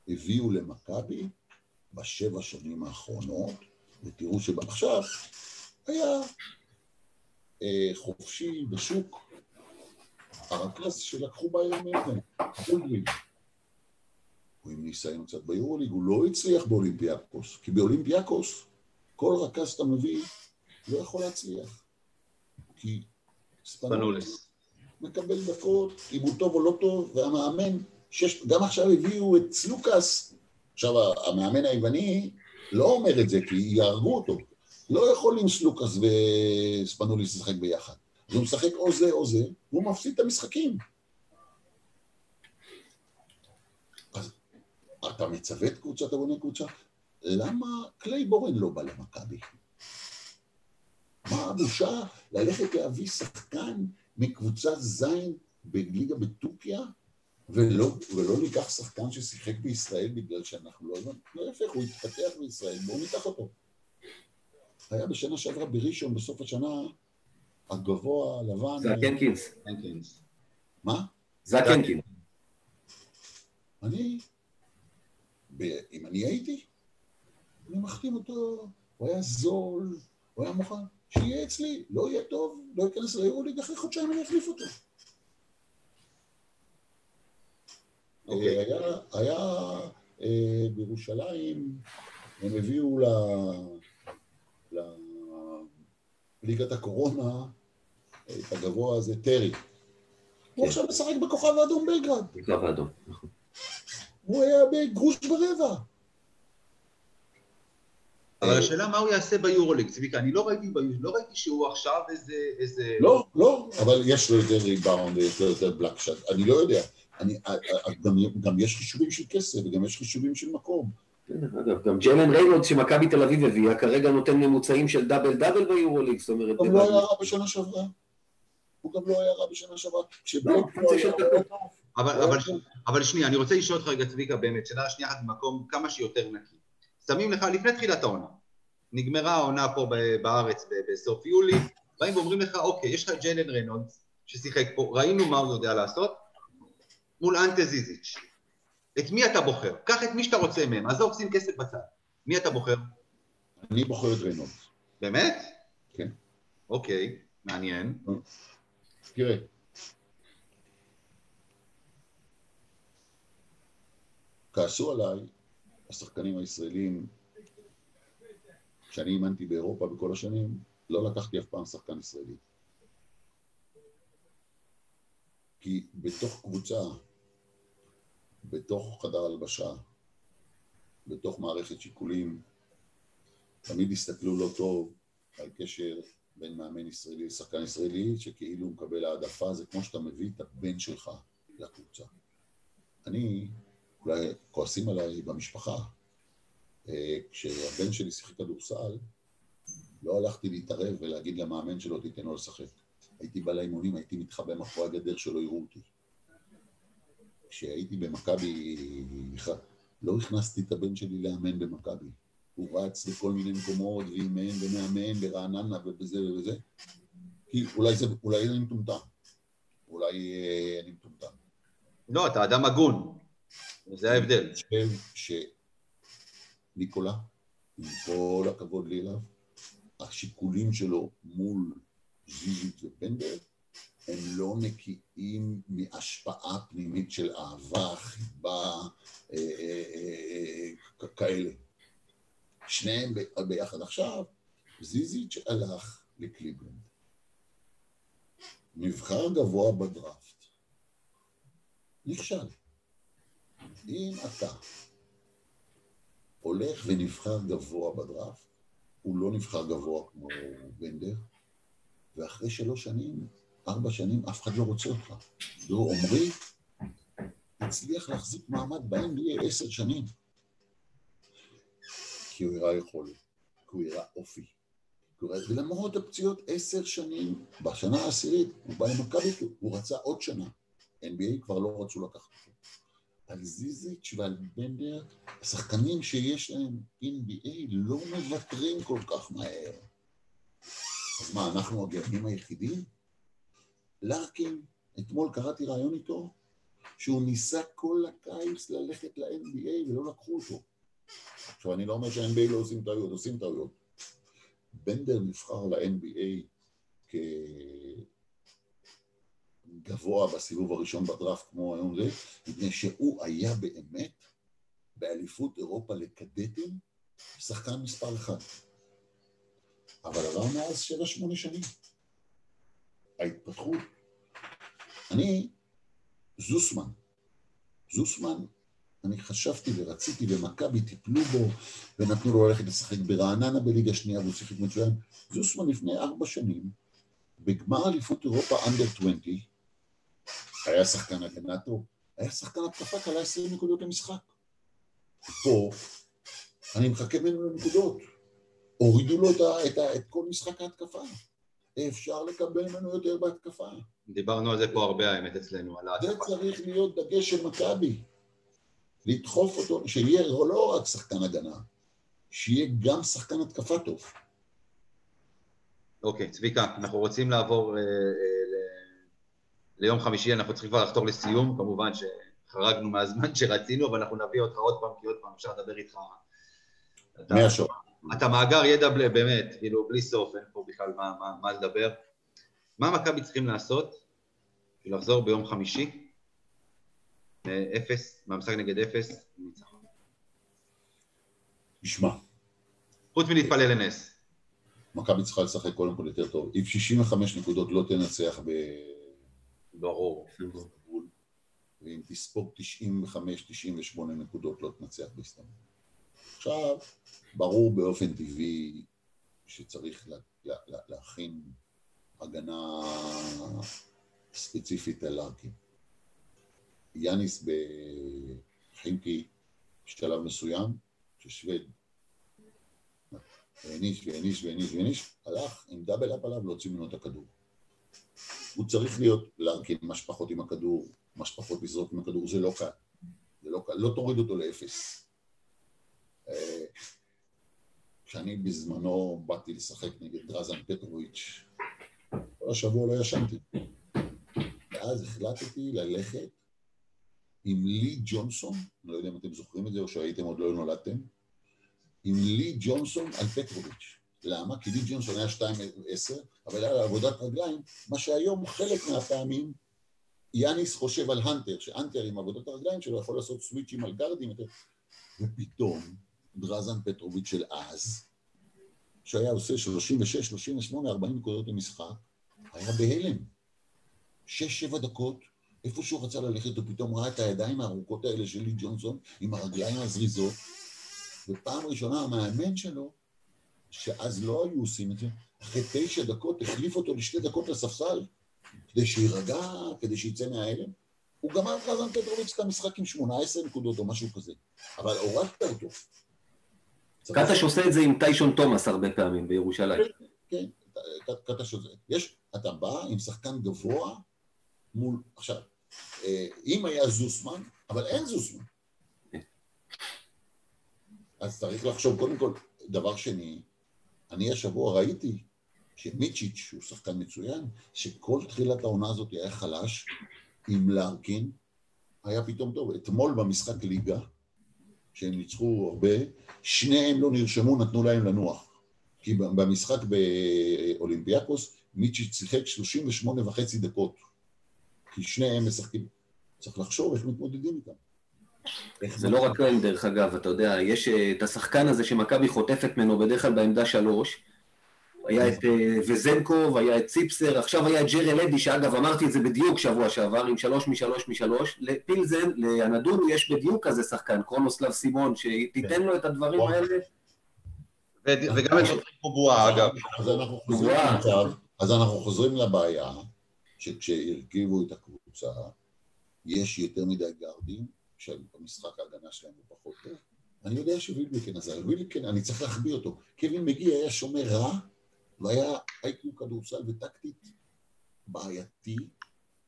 שהביאו למכבי בשבע שנים האחרונות, ותראו שעכשיו היה אה, חופשי בשוק, הרכז שלקחו ביום אבן, חולדווין. הוא עם ניסיון קצת ביורוליג, הוא לא הצליח באולימפיאקוס, כי באולימפיאקוס כל רכז שאתה מביא לא יכול להצליח. כי ספנולס. מקבל דקות, אם הוא טוב או לא טוב, והמאמן, שש, גם עכשיו הביאו את סלוקאס, עכשיו המאמן היווני לא אומר את זה כי יהרגו אותו, לא יכול עם סלוקאס וספנולס לשחק ביחד. אז הוא משחק או זה או זה, והוא מפסיד את המשחקים. אז אתה מצוות קבוצה, אתה בונה קבוצה, למה קלייבורן לא בא למכבי? מה הבושה ללכת להביא שחקן מקבוצת זין בליגה בטורקיה, ולא, ולא ניקח שחקן ששיחק בישראל בגלל שאנחנו לא... להפך, הוא התפתח בישראל, בואו ניקח אותו. היה בשנה שעברה בראשון, בסוף השנה, הגבוה, הלבן... זה הקנקינס. מה? זה הקנקינס. אני, ב, אם אני הייתי, אני מחתים אותו, הוא היה זול, הוא היה מוכן, שיהיה אצלי, לא יהיה טוב, לא ייכנס ליורוליג, אחרי חודשיים אני אחליף אותו. אוקיי. אה, היה, היה אה, בירושלים, הם הביאו ל... לליגת הקורונה את הגבוה הזה, טרי. הוא עכשיו משחק בכוכב האדום בלגרד. בקו האדום. נכון. הוא היה בגרוש ברבע. אבל השאלה מה הוא יעשה ביורוליג, צביקה, אני לא ראיתי ביורוליג, לא ראיתי שהוא עכשיו איזה... איזה... לא, לא, אבל יש לו יותר ריבאונד, יש לו יותר block shot, אני לא יודע. אני, אה, אה, גם, גם יש חישובים של כסף וגם יש חישובים של מקום. דרך אגב, גם ג'לן ריינולדס שמכבי תל אביב הביאה, כרגע נותן ממוצעים של double double ביורוליג, זאת אומרת... הוא לא היה רע בשנה שעברה. הוא גם לא היה רע בשנה שעברה. לא דקות. אבל, שנייה, אני רוצה לשאול אותך רגע, צביקה, באמת, שאלה שנייה אחת במקום כמה שיותר נקי. שמים לך, לפני תחילת העונה, נגמרה העונה פה ב- בארץ ב- בסוף יולי, באים ואומרים לך, אוקיי, יש לך ג'יילן רנולדס, ששיחק פה, ראינו מה הוא יודע לעשות, מול אנטה זיזיץ'. את מי אתה בוחר? קח את מי שאתה רוצה מהם, עזוב, שים כסף בצד. מי אתה בוחר? אני בוחר את ריינולדס. באמת? כן. אוקיי, מעניין. תראה, כעסו עליי השחקנים הישראלים, כשאני אימנתי באירופה בכל השנים, לא לקחתי אף פעם שחקן ישראלי. כי בתוך קבוצה, בתוך חדר הלבשה, בתוך מערכת שיקולים, תמיד הסתכלו לא טוב על קשר בין מאמן ישראלי לשחקן ישראלי, שכאילו מקבל העדפה, זה כמו שאתה מביא את הבן שלך לקבוצה. אני, אולי כועסים עליי במשפחה, אה, כשהבן שלי שיחק כדורסל, לא הלכתי להתערב ולהגיד למאמן שלו, תיתן לו לשחק. הייתי בא לאימונים, הייתי מתחבא מאחורי הגדר שלא יראו אותי. כשהייתי במכבי, לא הכנסתי את הבן שלי לאמן במכבי. הוא רץ לכל מיני מקומות ואימן ומאמן ברעננה ובזה ובזה. כי אולי, זה, אולי אני מטומטם. אולי אה, אני מטומטם. לא, אתה אדם הגון. זה ההבדל. אני חושב שניקולה, עם כל הכבוד לי אליו, השיקולים שלו מול זיזית ובנדר, הם לא נקיים מהשפעה פנימית של אהבה, חיבה, אה, אה, אה, כאלה. שניהם ביחד. עכשיו, זיזיץ' הלך לקליבלנד. נבחר גבוה בדראפט. נכשל. אם אתה הולך ונבחר גבוה בדראפט, הוא לא נבחר גבוה כמו בנדר, ואחרי שלוש שנים, ארבע שנים, אף אחד לא רוצה אותך. לא, עמרי הצליח להחזיק מעמד ב-NBA עשר שנים. כי הוא הראה יכולת, כי הוא הראה אופי. ולמרות הפציעות עשר שנים, בשנה העשירית הוא בא למכבי, הוא רצה עוד שנה. NBA כבר לא רצו לקחת אותו. על זיזיץ' ועל בנדר, השחקנים שיש להם NBA לא מוותרים כל כך מהר. אז מה, אנחנו הגאונים היחידים? לארקין, אתמול קראתי ראיון איתו, שהוא ניסה כל הקיץ ללכת ל-NBA ולא לקחו אותו. עכשיו, אני לא אומר שה-NBA לא עושים טעויות, עושים טעויות. בנדר נבחר ל-NBA כגבוה בסיבוב הראשון בדראפט, כמו היום זה, מפני שהוא היה באמת באליפות אירופה לקדטים שחקן מספר אחד. אבל עבר מאז שבע, שמונה שנים. ההתפתחות, אני, זוסמן, זוסמן, אני חשבתי ורציתי, ומכבי טיפלו בו, ונתנו לו ללכת לשחק ברעננה בליגה שנייה, והוא שיחק מצוין. זוסמן לפני ארבע שנים, בגמר אליפות אירופה אנדר 20, היה שחקן הגנה טוב, היה שחקן התקפה קלה 20 נקודות למשחק. פה, אני מחכה ממנו לנקודות. הורידו לו את, את, את כל משחק ההתקפה. אפשר לקבל ממנו יותר בהתקפה. דיברנו על זה פה הרבה האמת אצלנו, על זה ההתקפה. צריך להיות דגש של מכבי. לדחוף אותו, שיהיה לא רק שחקן הגנה, שיהיה גם שחקן התקפה טוב. אוקיי, צביקה, אנחנו רוצים לעבור אה, אה, ל- ליום חמישי, אנחנו צריכים כבר לחתור לסיום, כמובן שחרגנו מהזמן שרצינו, אבל אנחנו נביא אותך עוד פעם, כי עוד פעם אפשר לדבר איתך. אתה- מהשור. אתה מאגר ידע בל- באמת, כאילו בלי סוף, אין פה בכלל מה, מה, מה לדבר. מה מכבי צריכים לעשות בשביל לחזור ביום חמישי? אפס, מהמשחק נגד אפס, ניצחון. תשמע, חוץ מלהתפלל לנס. מכבי צריכה לשחק קודם כל יותר טוב. עם 65 נקודות לא תנצח ברור. באיסטנבול, ואם תספוג 95-98 נקודות לא תנצח באיסטנבול. עכשיו, ברור באופן טבעי שצריך לה, לה, לה, להכין הגנה ספציפית על לארקין. יאניס בחינקי בשלב מסוים, ששווד העניש והעניש והעניש והעניש, הלך עם דאבל אפ עליו להוציא ממנו את הכדור. הוא צריך להיות לארקין מה שפחות עם הכדור, מה שפחות לזרוק עם הכדור, זה לא קל. זה לא קל, לא תוריד אותו לאפס. כשאני בזמנו באתי לשחק נגד דרזן פטרוביץ', כל השבוע לא ישנתי. ואז החלטתי ללכת עם לי ג'ונסון, אני לא יודע אם אתם זוכרים את זה או שהייתם עוד לא נולדתם, עם לי ג'ונסון על פטרוביץ'. למה? כי לי ג'ונסון היה 2-10, אבל היה לו עבודת רגליים, מה שהיום חלק מהפעמים יאניס חושב על הנטר, שהנטר עם עבודת הרגליים שלו יכול לעשות סוויצ'ים על גרדים ופתאום דרזן פטרוביץ' של אז, שהיה עושה 36, 38, 40 נקודות למשחק, היה בהלם. שש, שבע דקות, איפה שהוא רצה ללכת, הוא פתאום ראה את הידיים הארוכות האלה של לי ג'ונסון, עם הרגליים הזריזות, ופעם ראשונה המאמן שלו, שאז לא היו עושים את זה, אחרי תשע דקות החליף אותו לשתי דקות לספסל, כדי שיירגע, כדי שיצא מההלם. הוא גמר דרזן פטרוביץ' את המשחק עם 18 נקודות או משהו כזה, אבל הורדת אותו. קטש עושה את זה עם טיישון תומאס הרבה פעמים בירושלים. כן, קטש עושה. יש, אתה בא עם שחקן גבוה מול, עכשיו, אה, אם היה זוסמן, אבל אין זוסמן. אז צריך לחשוב, קודם כל, דבר שני, אני השבוע ראיתי שמיצ'יץ', שהוא שחקן מצוין, שכל תחילת העונה הזאת היה חלש, עם לארקין, היה פתאום טוב. אתמול במשחק ליגה, שהם ניצחו הרבה, שניהם לא נרשמו, נתנו להם לנוח. כי במשחק באולימפיאקוס, מיצ'יץ' שיחק 38 וחצי דקות. כי שניהם משחקים. צריך לחשוב איך מתמודדים איתם. זה לא רק להם דרך אגב, אתה יודע, יש אה, את השחקן הזה שמכבי חוטפת ממנו בדרך כלל בעמדה שלוש, היה את אה, וזנקוב, היה את ציפסר, עכשיו היה את ג'רל אדי, שאגב אמרתי את זה בדיוק שבוע שעבר, עם שלוש משלוש משלוש, לפילזן, לאנדולו יש בדיוק כזה שחקן, קרונוסלב סימון, שתיתן לו את הדברים. האלה. וגם את שוטרים כמו בועה, אגב. אז אנחנו חוזרים לבעיה, שכשהרכיבו את הקבוצה, יש יותר מדי גארדים, שבמשחק ההגנה שלהם הוא פחות טוב. אני יודע שווילבקין עזר, ווילבקין, אני צריך להחביא אותו. קווין מגי היה שומר רע, והיה איי-קיו כדורסל וטקטית בעייתי.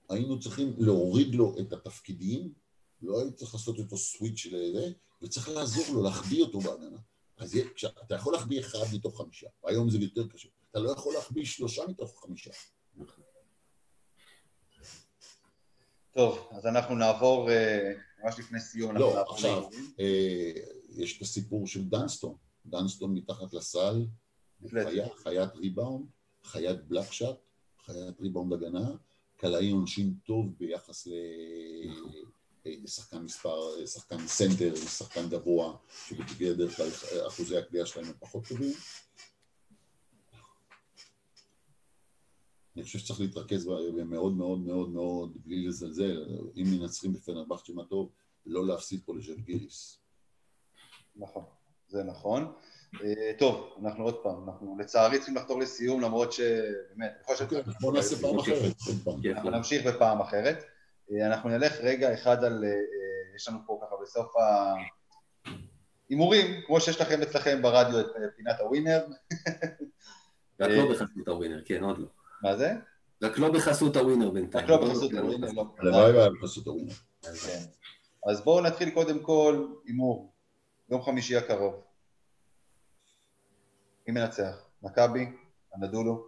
היינו צריכים להוריד לו את התפקידים, לא היית צריך לעשות איתו סוויץ' לזה, וצריך לעזור לו, להחביא אותו בהגנה. אז אתה יכול להחביא אחד מתוך חמישה, והיום זה יותר קשה. אתה לא יכול להחביא שלושה מתוך חמישה. טוב, אז אנחנו נעבור, אה, ממש לפני סיום, אנחנו לא, עכשיו. אה, יש את הסיפור של דנסטון. דנסטון מתחת לסל. חיה- חיית ריבאונד, חיית block shot, חיית ריבאונד הגנה, קלעי עונשין טוב ביחס לשחקן מספר, שחקן סנטר, שחקן גבוה, שבדרך כלל אחוזי הקליעה שלהם הם פחות טובים. אני חושב שצריך להתרכז מאוד מאוד מאוד מאוד, בלי לזלזל, אם מנצחים בפנרבכצ'ה מה טוב, לא להפסיד פה לז'לגיריס. נכון, זה נכון. אה, טוב, אנחנו עוד פעם, אנחנו לצערי צריכים לחתור לסיום, למרות שבאמת, אני חושב ש... בוא נעשה פעם אחרת. אנחנו נמשיך בפעם אחרת. אה, אנחנו נלך רגע אחד על, אה, יש לנו פה ככה בסוף ההימורים, כמו שיש לכם אצלכם ברדיו את פינת הווינר. רק לא בחסות הווינר, כן, עוד לא. מה זה? רק לא בחסות הווינר בינתיים. רק לא בחסות הווינר, לא. הלוואי והיה בחסות הווינר. כן. אז בואו נתחיל קודם כל הימור, יום חמישי הקרוב. מי מנצח? מכבי? הנדולו?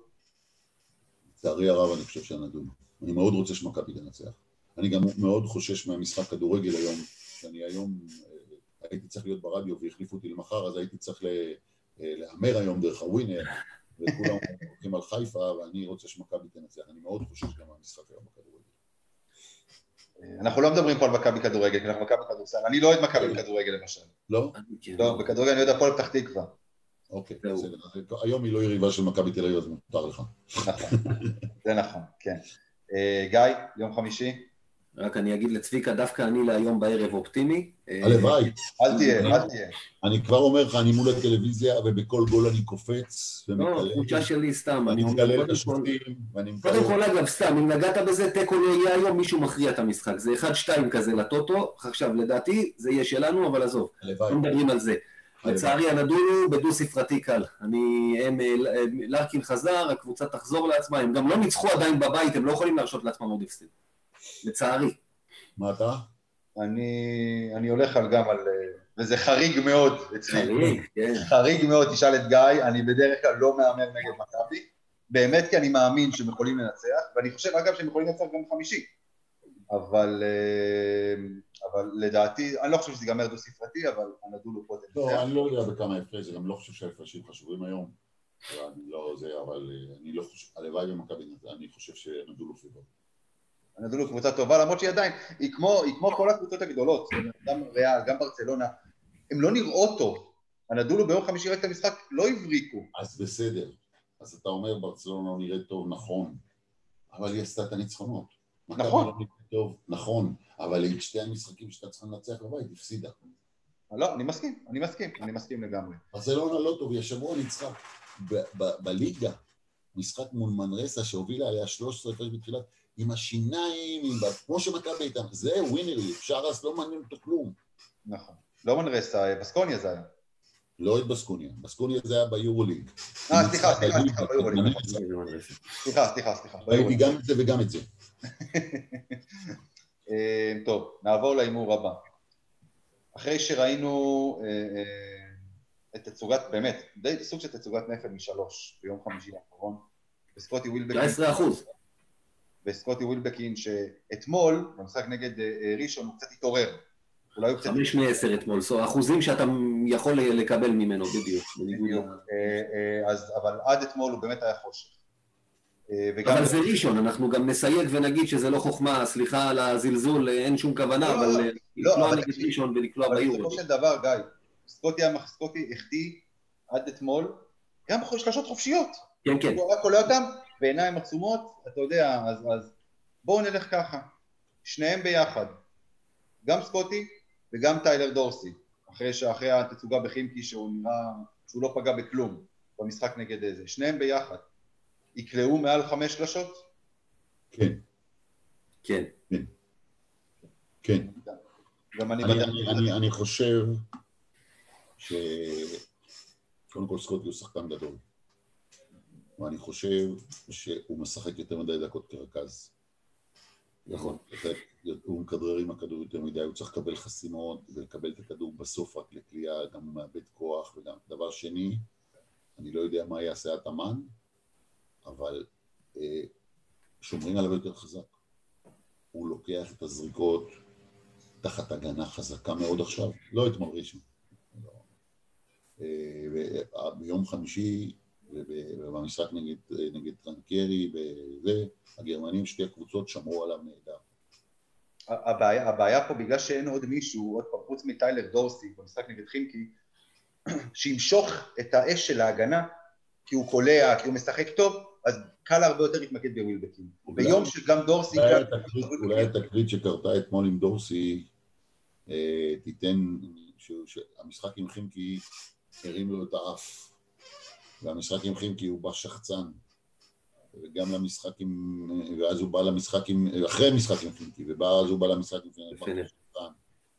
לצערי הרב אני חושב שהנדולו. אני מאוד רוצה שמכבי תנצח. אני גם מאוד חושש מהמשחק כדורגל היום, שאני היום אה, הייתי צריך להיות ברדיו והחליפו אותי למחר, אז הייתי צריך אה, להמר היום דרך הווינר, וכולם הולכים על חיפה, ואני רוצה שמכבי תנצח. אני מאוד חושש גם מהמשחק היום בכדורגל. אנחנו לא מדברים פה על מכבי כדורגל, כי אנחנו מכבי כדורסל. אני לא אוהד מכבי בכדורגל למשל. לא? לא, בכדורגל אני אוהד הפועל פתח תקווה. אוקיי, בסדר. היום היא לא יריבה של מכבי תל אביב, אז מותר לך. זה נכון, כן. אה, גיא, יום חמישי? רק אני אגיד לצביקה, דווקא אני להיום בערב אופטימי. אה, הלוואי. אל תהיה, אל תהיה. אני כבר אומר לך, אני מול הטלוויזיה, ובכל גול אני קופץ ומתקלל. לא, תחושה שלי סתם. אני מקלל את השופטים, ואני מקלל... קודם כל, אגב, סתם, אם נגעת בזה, תיקו לא יהיה היום, מישהו מכריע את המשחק. זה 1-2 כזה לטוטו, עכשיו, לדעתי, זה יהיה שלנו, אבל עזוב. הלוואי. לא מדברים על זה. לצערי הנדונו בדו ספרתי קל. אני, הם, לרקין חזר, הקבוצה תחזור לעצמה, הם גם לא ניצחו עדיין בבית, הם לא יכולים להרשות לעצמם עוד הפסד. לצערי. מה אתה? אני, אני הולך על גם על... וזה חריג מאוד אצלי. חריג, כן. חריג מאוד, תשאל את גיא, אני בדרך כלל לא מהמר נגד מכבי, באמת כי אני מאמין שהם יכולים לנצח, ואני חושב אגב שהם יכולים לנצח גם חמישי. אבל, אה, אבל לדעתי, אני לא חושב שזה ייגמר דו ספרתי, אבל הנדולו פה תנצח. לא, אני לא יודע בכמה הפרש, אני לא חושב שההפרשים חשובים היום. אני לא זה, אבל אה, אני לא חושב, הלוואי במכבי, אני חושב שנדולו פיבור. הנדולו קבוצה טובה, למרות שהיא עדיין, היא כמו, היא כמו כל הקבוצות הגדולות, גם ריאל, גם ברצלונה, הן לא נראות טוב. הנדולו ביום חמישי ראית את המשחק, לא הבריקו. אז בסדר. אז אתה אומר ברצלונה לא נראית טוב, נכון, אבל היא עשתה את הניצחונות. נכון. לא טוב, נכון, אבל את שתי המשחקים שאתה צריך לנצח בבית, הפסידה. לא, אני מסכים, אני מסכים, אני מסכים לגמרי. ברצלונה לא טוב, היא השבוע ניצחה בליגה, משחק מול מנרסה שהובילה עליה 13 הפרש בתחילת, עם השיניים, עם... כמו שמכבי איתם, זה ווינרי, שרס לא מעניין אותו כלום. נכון. לא מנרסה, בסקוניה זה היה. לא את בסקוניה, בסקוניה זה היה ביורוליג. אה, סליחה, סליחה, סליחה, ביורוליג. סליחה, סליחה, סליחה. ראיתי גם את זה וגם את זה. אה, טוב, נעבור להימור הבא. אחרי שראינו אה, אה, את תצוגת, באמת, די סוג של תצוגת נפל משלוש ביום חמישי האחרון, וסקוטי ווילבקין... 19 אחוז. וסקוטי ווילבקין שאתמול, במשחק נגד ראשון, הוא קצת התעורר. חמש מעשר אתמול, אחוזים שאתה יכול לקבל ממנו בדיוק. בדיוק. אז, אבל עד אתמול הוא באמת היה חושך. אבל זה ראשון, אנחנו גם נסייג ונגיד שזה לא חוכמה, סליחה על הזלזול, אין שום כוונה, לא, אבל לא, לקלוע נגד ראשון ולקלוע ביורו. בסופו של דבר, גיא, סקוטי החטיא עד אתמול גם שלושות חופשיות. כן, כן. הוא רק קולע אותם בעיניים עצומות, אתה יודע, אז בואו נלך ככה, שניהם ביחד, גם סקוטי וגם טיילר דורסי, אחרי, שאחרי התצוגה בחימקי שהוא נראה שהוא לא פגע בכלום במשחק נגד איזה, שניהם ביחד. יקראו מעל חמש שלשות? כן. כן. כן. כן. גם אני, אני, אני, אני, אני חושב ש... קודם כל סקוטי הוא שחקן גדול. ואני חושב שהוא משחק יותר מדי דקות כרכז. נכון. הוא מכדרר עם הכדור יותר מדי, הוא צריך לקבל חסימות ולקבל את הכדור בסוף רק לקליעה, גם הוא מאבד כוח, וגם דבר שני, אני לא יודע מה יעשה התאמן, אבל אה, שומרים עליו יותר חזק. הוא לוקח את הזריקות תחת הגנה חזקה מאוד עכשיו, לא אתמול ראשון. אה, ביום חמישי, במשחק נגד, נגד טרנקרי וזה, הגרמנים, שתי הקבוצות שמרו עליו נהדר. הבעיה, הבעיה פה, בגלל שאין עוד מישהו, עוד פעם, חוץ מטיילר דורסי במשחק נגד חינקי, שימשוך את האש של ההגנה, כי הוא קולע, כי הוא משחק טוב, אז קל הרבה יותר להתמקד בווילבקין. ביום שגם דורסי... אולי התקרית שקרתה אתמול עם דורסי אה, תיתן, שהמשחק עם חימקי הרים לו את האף, והמשחק עם חימקי הוא בא שחצן, וגם למשחק עם... ואז הוא בא למשחק עם... אחרי המשחק עם חימקי, ואז הוא בא למשחק עם חימקי.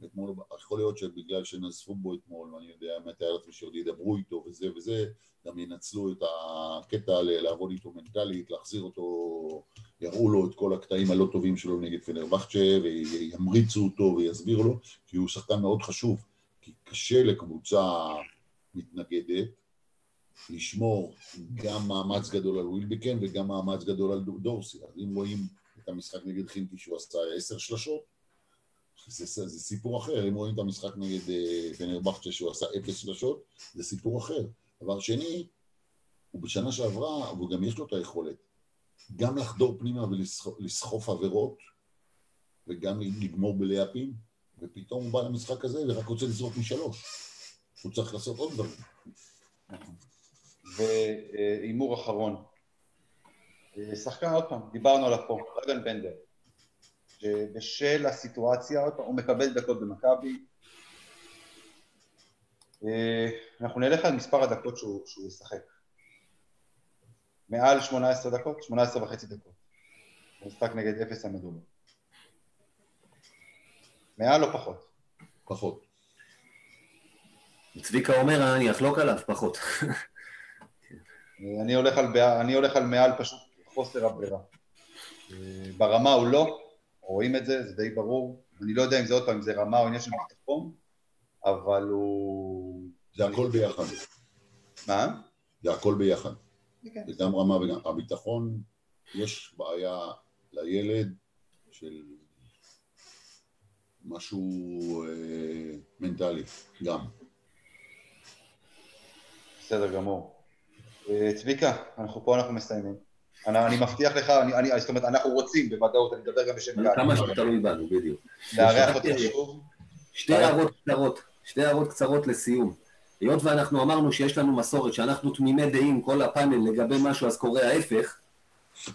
אתמול, יכול להיות שבגלל שנזפו בו אתמול, ואני יודע, מתאר לעצמי שעוד ידברו איתו וזה וזה, גם ינצלו את הקטע לעבוד איתו מנטלית, להחזיר אותו, יראו לו את כל הקטעים הלא טובים שלו נגד פנרבכצ'ה, וימריצו אותו ויסבירו לו, כי הוא שחקן מאוד חשוב, כי קשה לקבוצה מתנגדת לשמור גם מאמץ גדול על ווילבקן וגם מאמץ גדול על דורסי. אז אם רואים את המשחק נגד חינקי שהוא עשה עשר שלשות, זה, זה, זה סיפור אחר, אם רואים את המשחק נגד אה, פנרבכצ'ה שהוא עשה אפס שלשות, זה סיפור אחר. דבר שני, הוא בשנה שעברה, וגם יש לו את היכולת, גם לחדור פנימה ולסחוף עבירות, וגם לגמור בלהפים, ופתאום הוא בא למשחק הזה ורק רוצה לזרוק משלוש. הוא צריך לעשות עוד דברים. והימור אחרון. אה, שחקן, עוד פעם, דיברנו עליו פה, רגן בנדר. שבשל הסיטואציה, הוא מקבל דקות במכבי. אה, אנחנו נלך על מספר הדקות שהוא, שהוא ישחק. מעל 18 דקות, 18 וחצי דקות. משחק נגד אפס המדובר. מעל או פחות? פחות. צביקה אומר, אני אחלוק עליו, פחות. אני הולך על, אני הולך על מעל פשוט חוסר הברירה. אה, ברמה הוא לא, רואים את זה, זה די ברור. אני לא יודע אם זה עוד פעם, אם זה רמה או עניין של ביטחון, אבל הוא... זה הכל ביחד. מה? זה הכל ביחד. כן. זה גם רמה וגם... הביטחון, יש בעיה לילד של משהו אה, מנטלי, גם. בסדר גמור. אה, צביקה, אנחנו פה אנחנו מסיימים. אני, אני מבטיח לך, אני, אני, זאת אומרת, אנחנו רוצים בוודאות, אני מדבר גם בשם גל. כמה שאתה תלוי בנו, בדיוק. לארח אותך שוב. שתי הערות קצרות, שתי הערות קצרות לסיום. היות ואנחנו אמרנו שיש לנו מסורת, שאנחנו תמימי דעים, כל הפאנל לגבי משהו, אז קורה ההפך,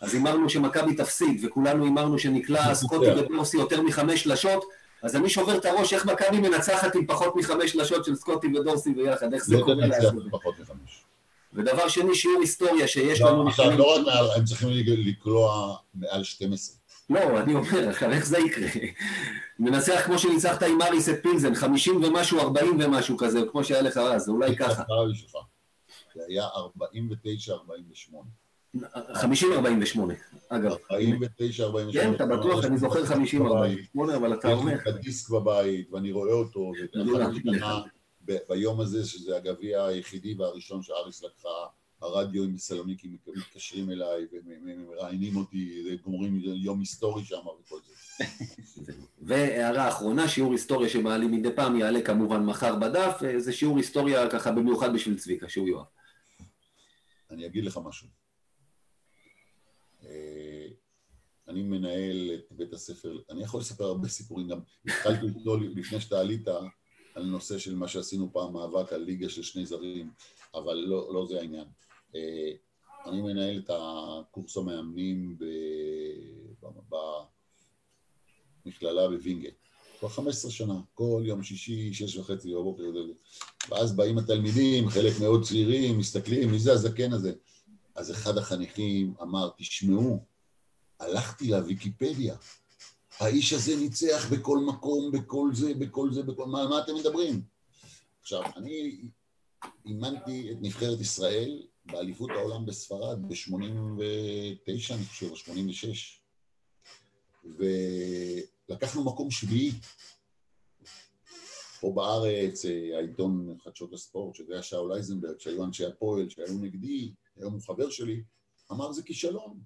אז הימרנו שמכבי תפסיד, וכולנו הימרנו שנקלע סקוטי ודורסי יותר מחמש שלשות, אז אני שובר את הראש איך מכבי מנצחת עם פחות מחמש שלשות של סקוטי ודורסי ביחד, איך זה לא קורה לעשות. ודבר שני, שיעור היסטוריה שיש לא, לנו... עכשיו, לא רק מעל, הם צריכים לקלוע מעל 12. לא, אני אומר, איך זה יקרה? מנצח כמו שניצחת עם אריס את פינזן, 50 ומשהו, 40 ומשהו כזה, כמו שהיה לך אז, אולי ככה. זה היה 49-48. 50-48, אגב. 49-48. כן, אתה בטוח, אני זוכר 50-48, אבל אתה אומר... יש לי את הדיסק בבית, ואני רואה אותו, ביום הזה, שזה הגביע היחידי והראשון שאריס לקחה, הרדיו עם סלוניקי מתקשרים אליי ומראיינים אותי, גומרים יום היסטורי שם וכל זה. והערה אחרונה, שיעור היסטוריה שמעלים מדי פעם יעלה כמובן מחר בדף, זה שיעור היסטוריה ככה במיוחד בשביל צביקה, שהוא יואב. אני אגיד לך משהו. אה, אני מנהל את בית הספר, אני יכול לספר הרבה סיפורים, גם התחלתי לפני שאתה עלית, על נושא של מה שעשינו פעם, מאבק על ליגה של שני זרים, אבל לא, לא זה העניין. אה, אני מנהל את הקורס המאמנים במכללה בווינגייט. כבר 15 שנה, כל יום שישי, שש וחצי בבוקר, ואז באים התלמידים, חלק מאוד צעירים, מסתכלים, מי זה הזקן הזה? אז אחד החניכים אמר, תשמעו, הלכתי לוויקיפדיה, האיש הזה ניצח בכל מקום, בכל זה, בכל זה, בכל... מה, מה אתם מדברים? עכשיו, אני אימנתי את נבחרת ישראל באליפות העולם בספרד ב-89, אני חושב, או 86, ולקחנו מקום שביעי. פה בארץ, העיתון חדשות הספורט, שזה היה שאול אייזנברג, שהיו אנשי הפועל, שהיו נגדי, היום הוא חבר שלי, אמר זה כישלון.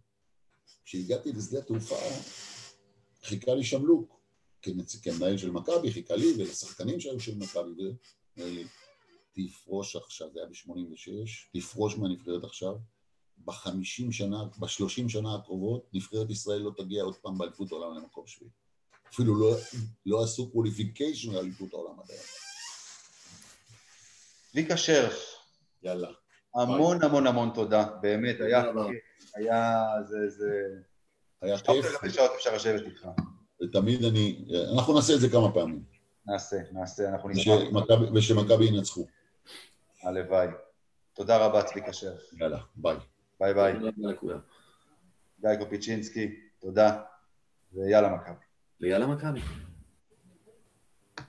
כשהגעתי לשדה התעופה, חיכה לי שם לוק, כמנהל של מכבי, חיכה לי ולשחקנים שהיו של מכבי, תפרוש עכשיו, זה היה ב-86, תפרוש מהנבחרת עכשיו, בחמישים שנה, בשלושים שנה הקרובות, נבחרת ישראל לא תגיע עוד פעם באליפות העולם למקום שביעי. אפילו לא, לא עשו qualification לאליפות העולם עד היום. צביקה שרף. יאללה. המון המון המון תודה, באמת, היה. היה, זה, זה, היה שעות כיף, שעות אפשר לשבת איתך. ותמיד אני, אנחנו נעשה את זה כמה פעמים, נעשה, נעשה, אנחנו נשמח, ושמכבי- ינצחו. הלוואי. תודה רבה, צביקה שרף. יאללה, ביי. ביי ביי. תודה רבה לכולם. גיא קופיצ'ינסקי, תודה, ויאללה מכבי. ויאללה מכבי.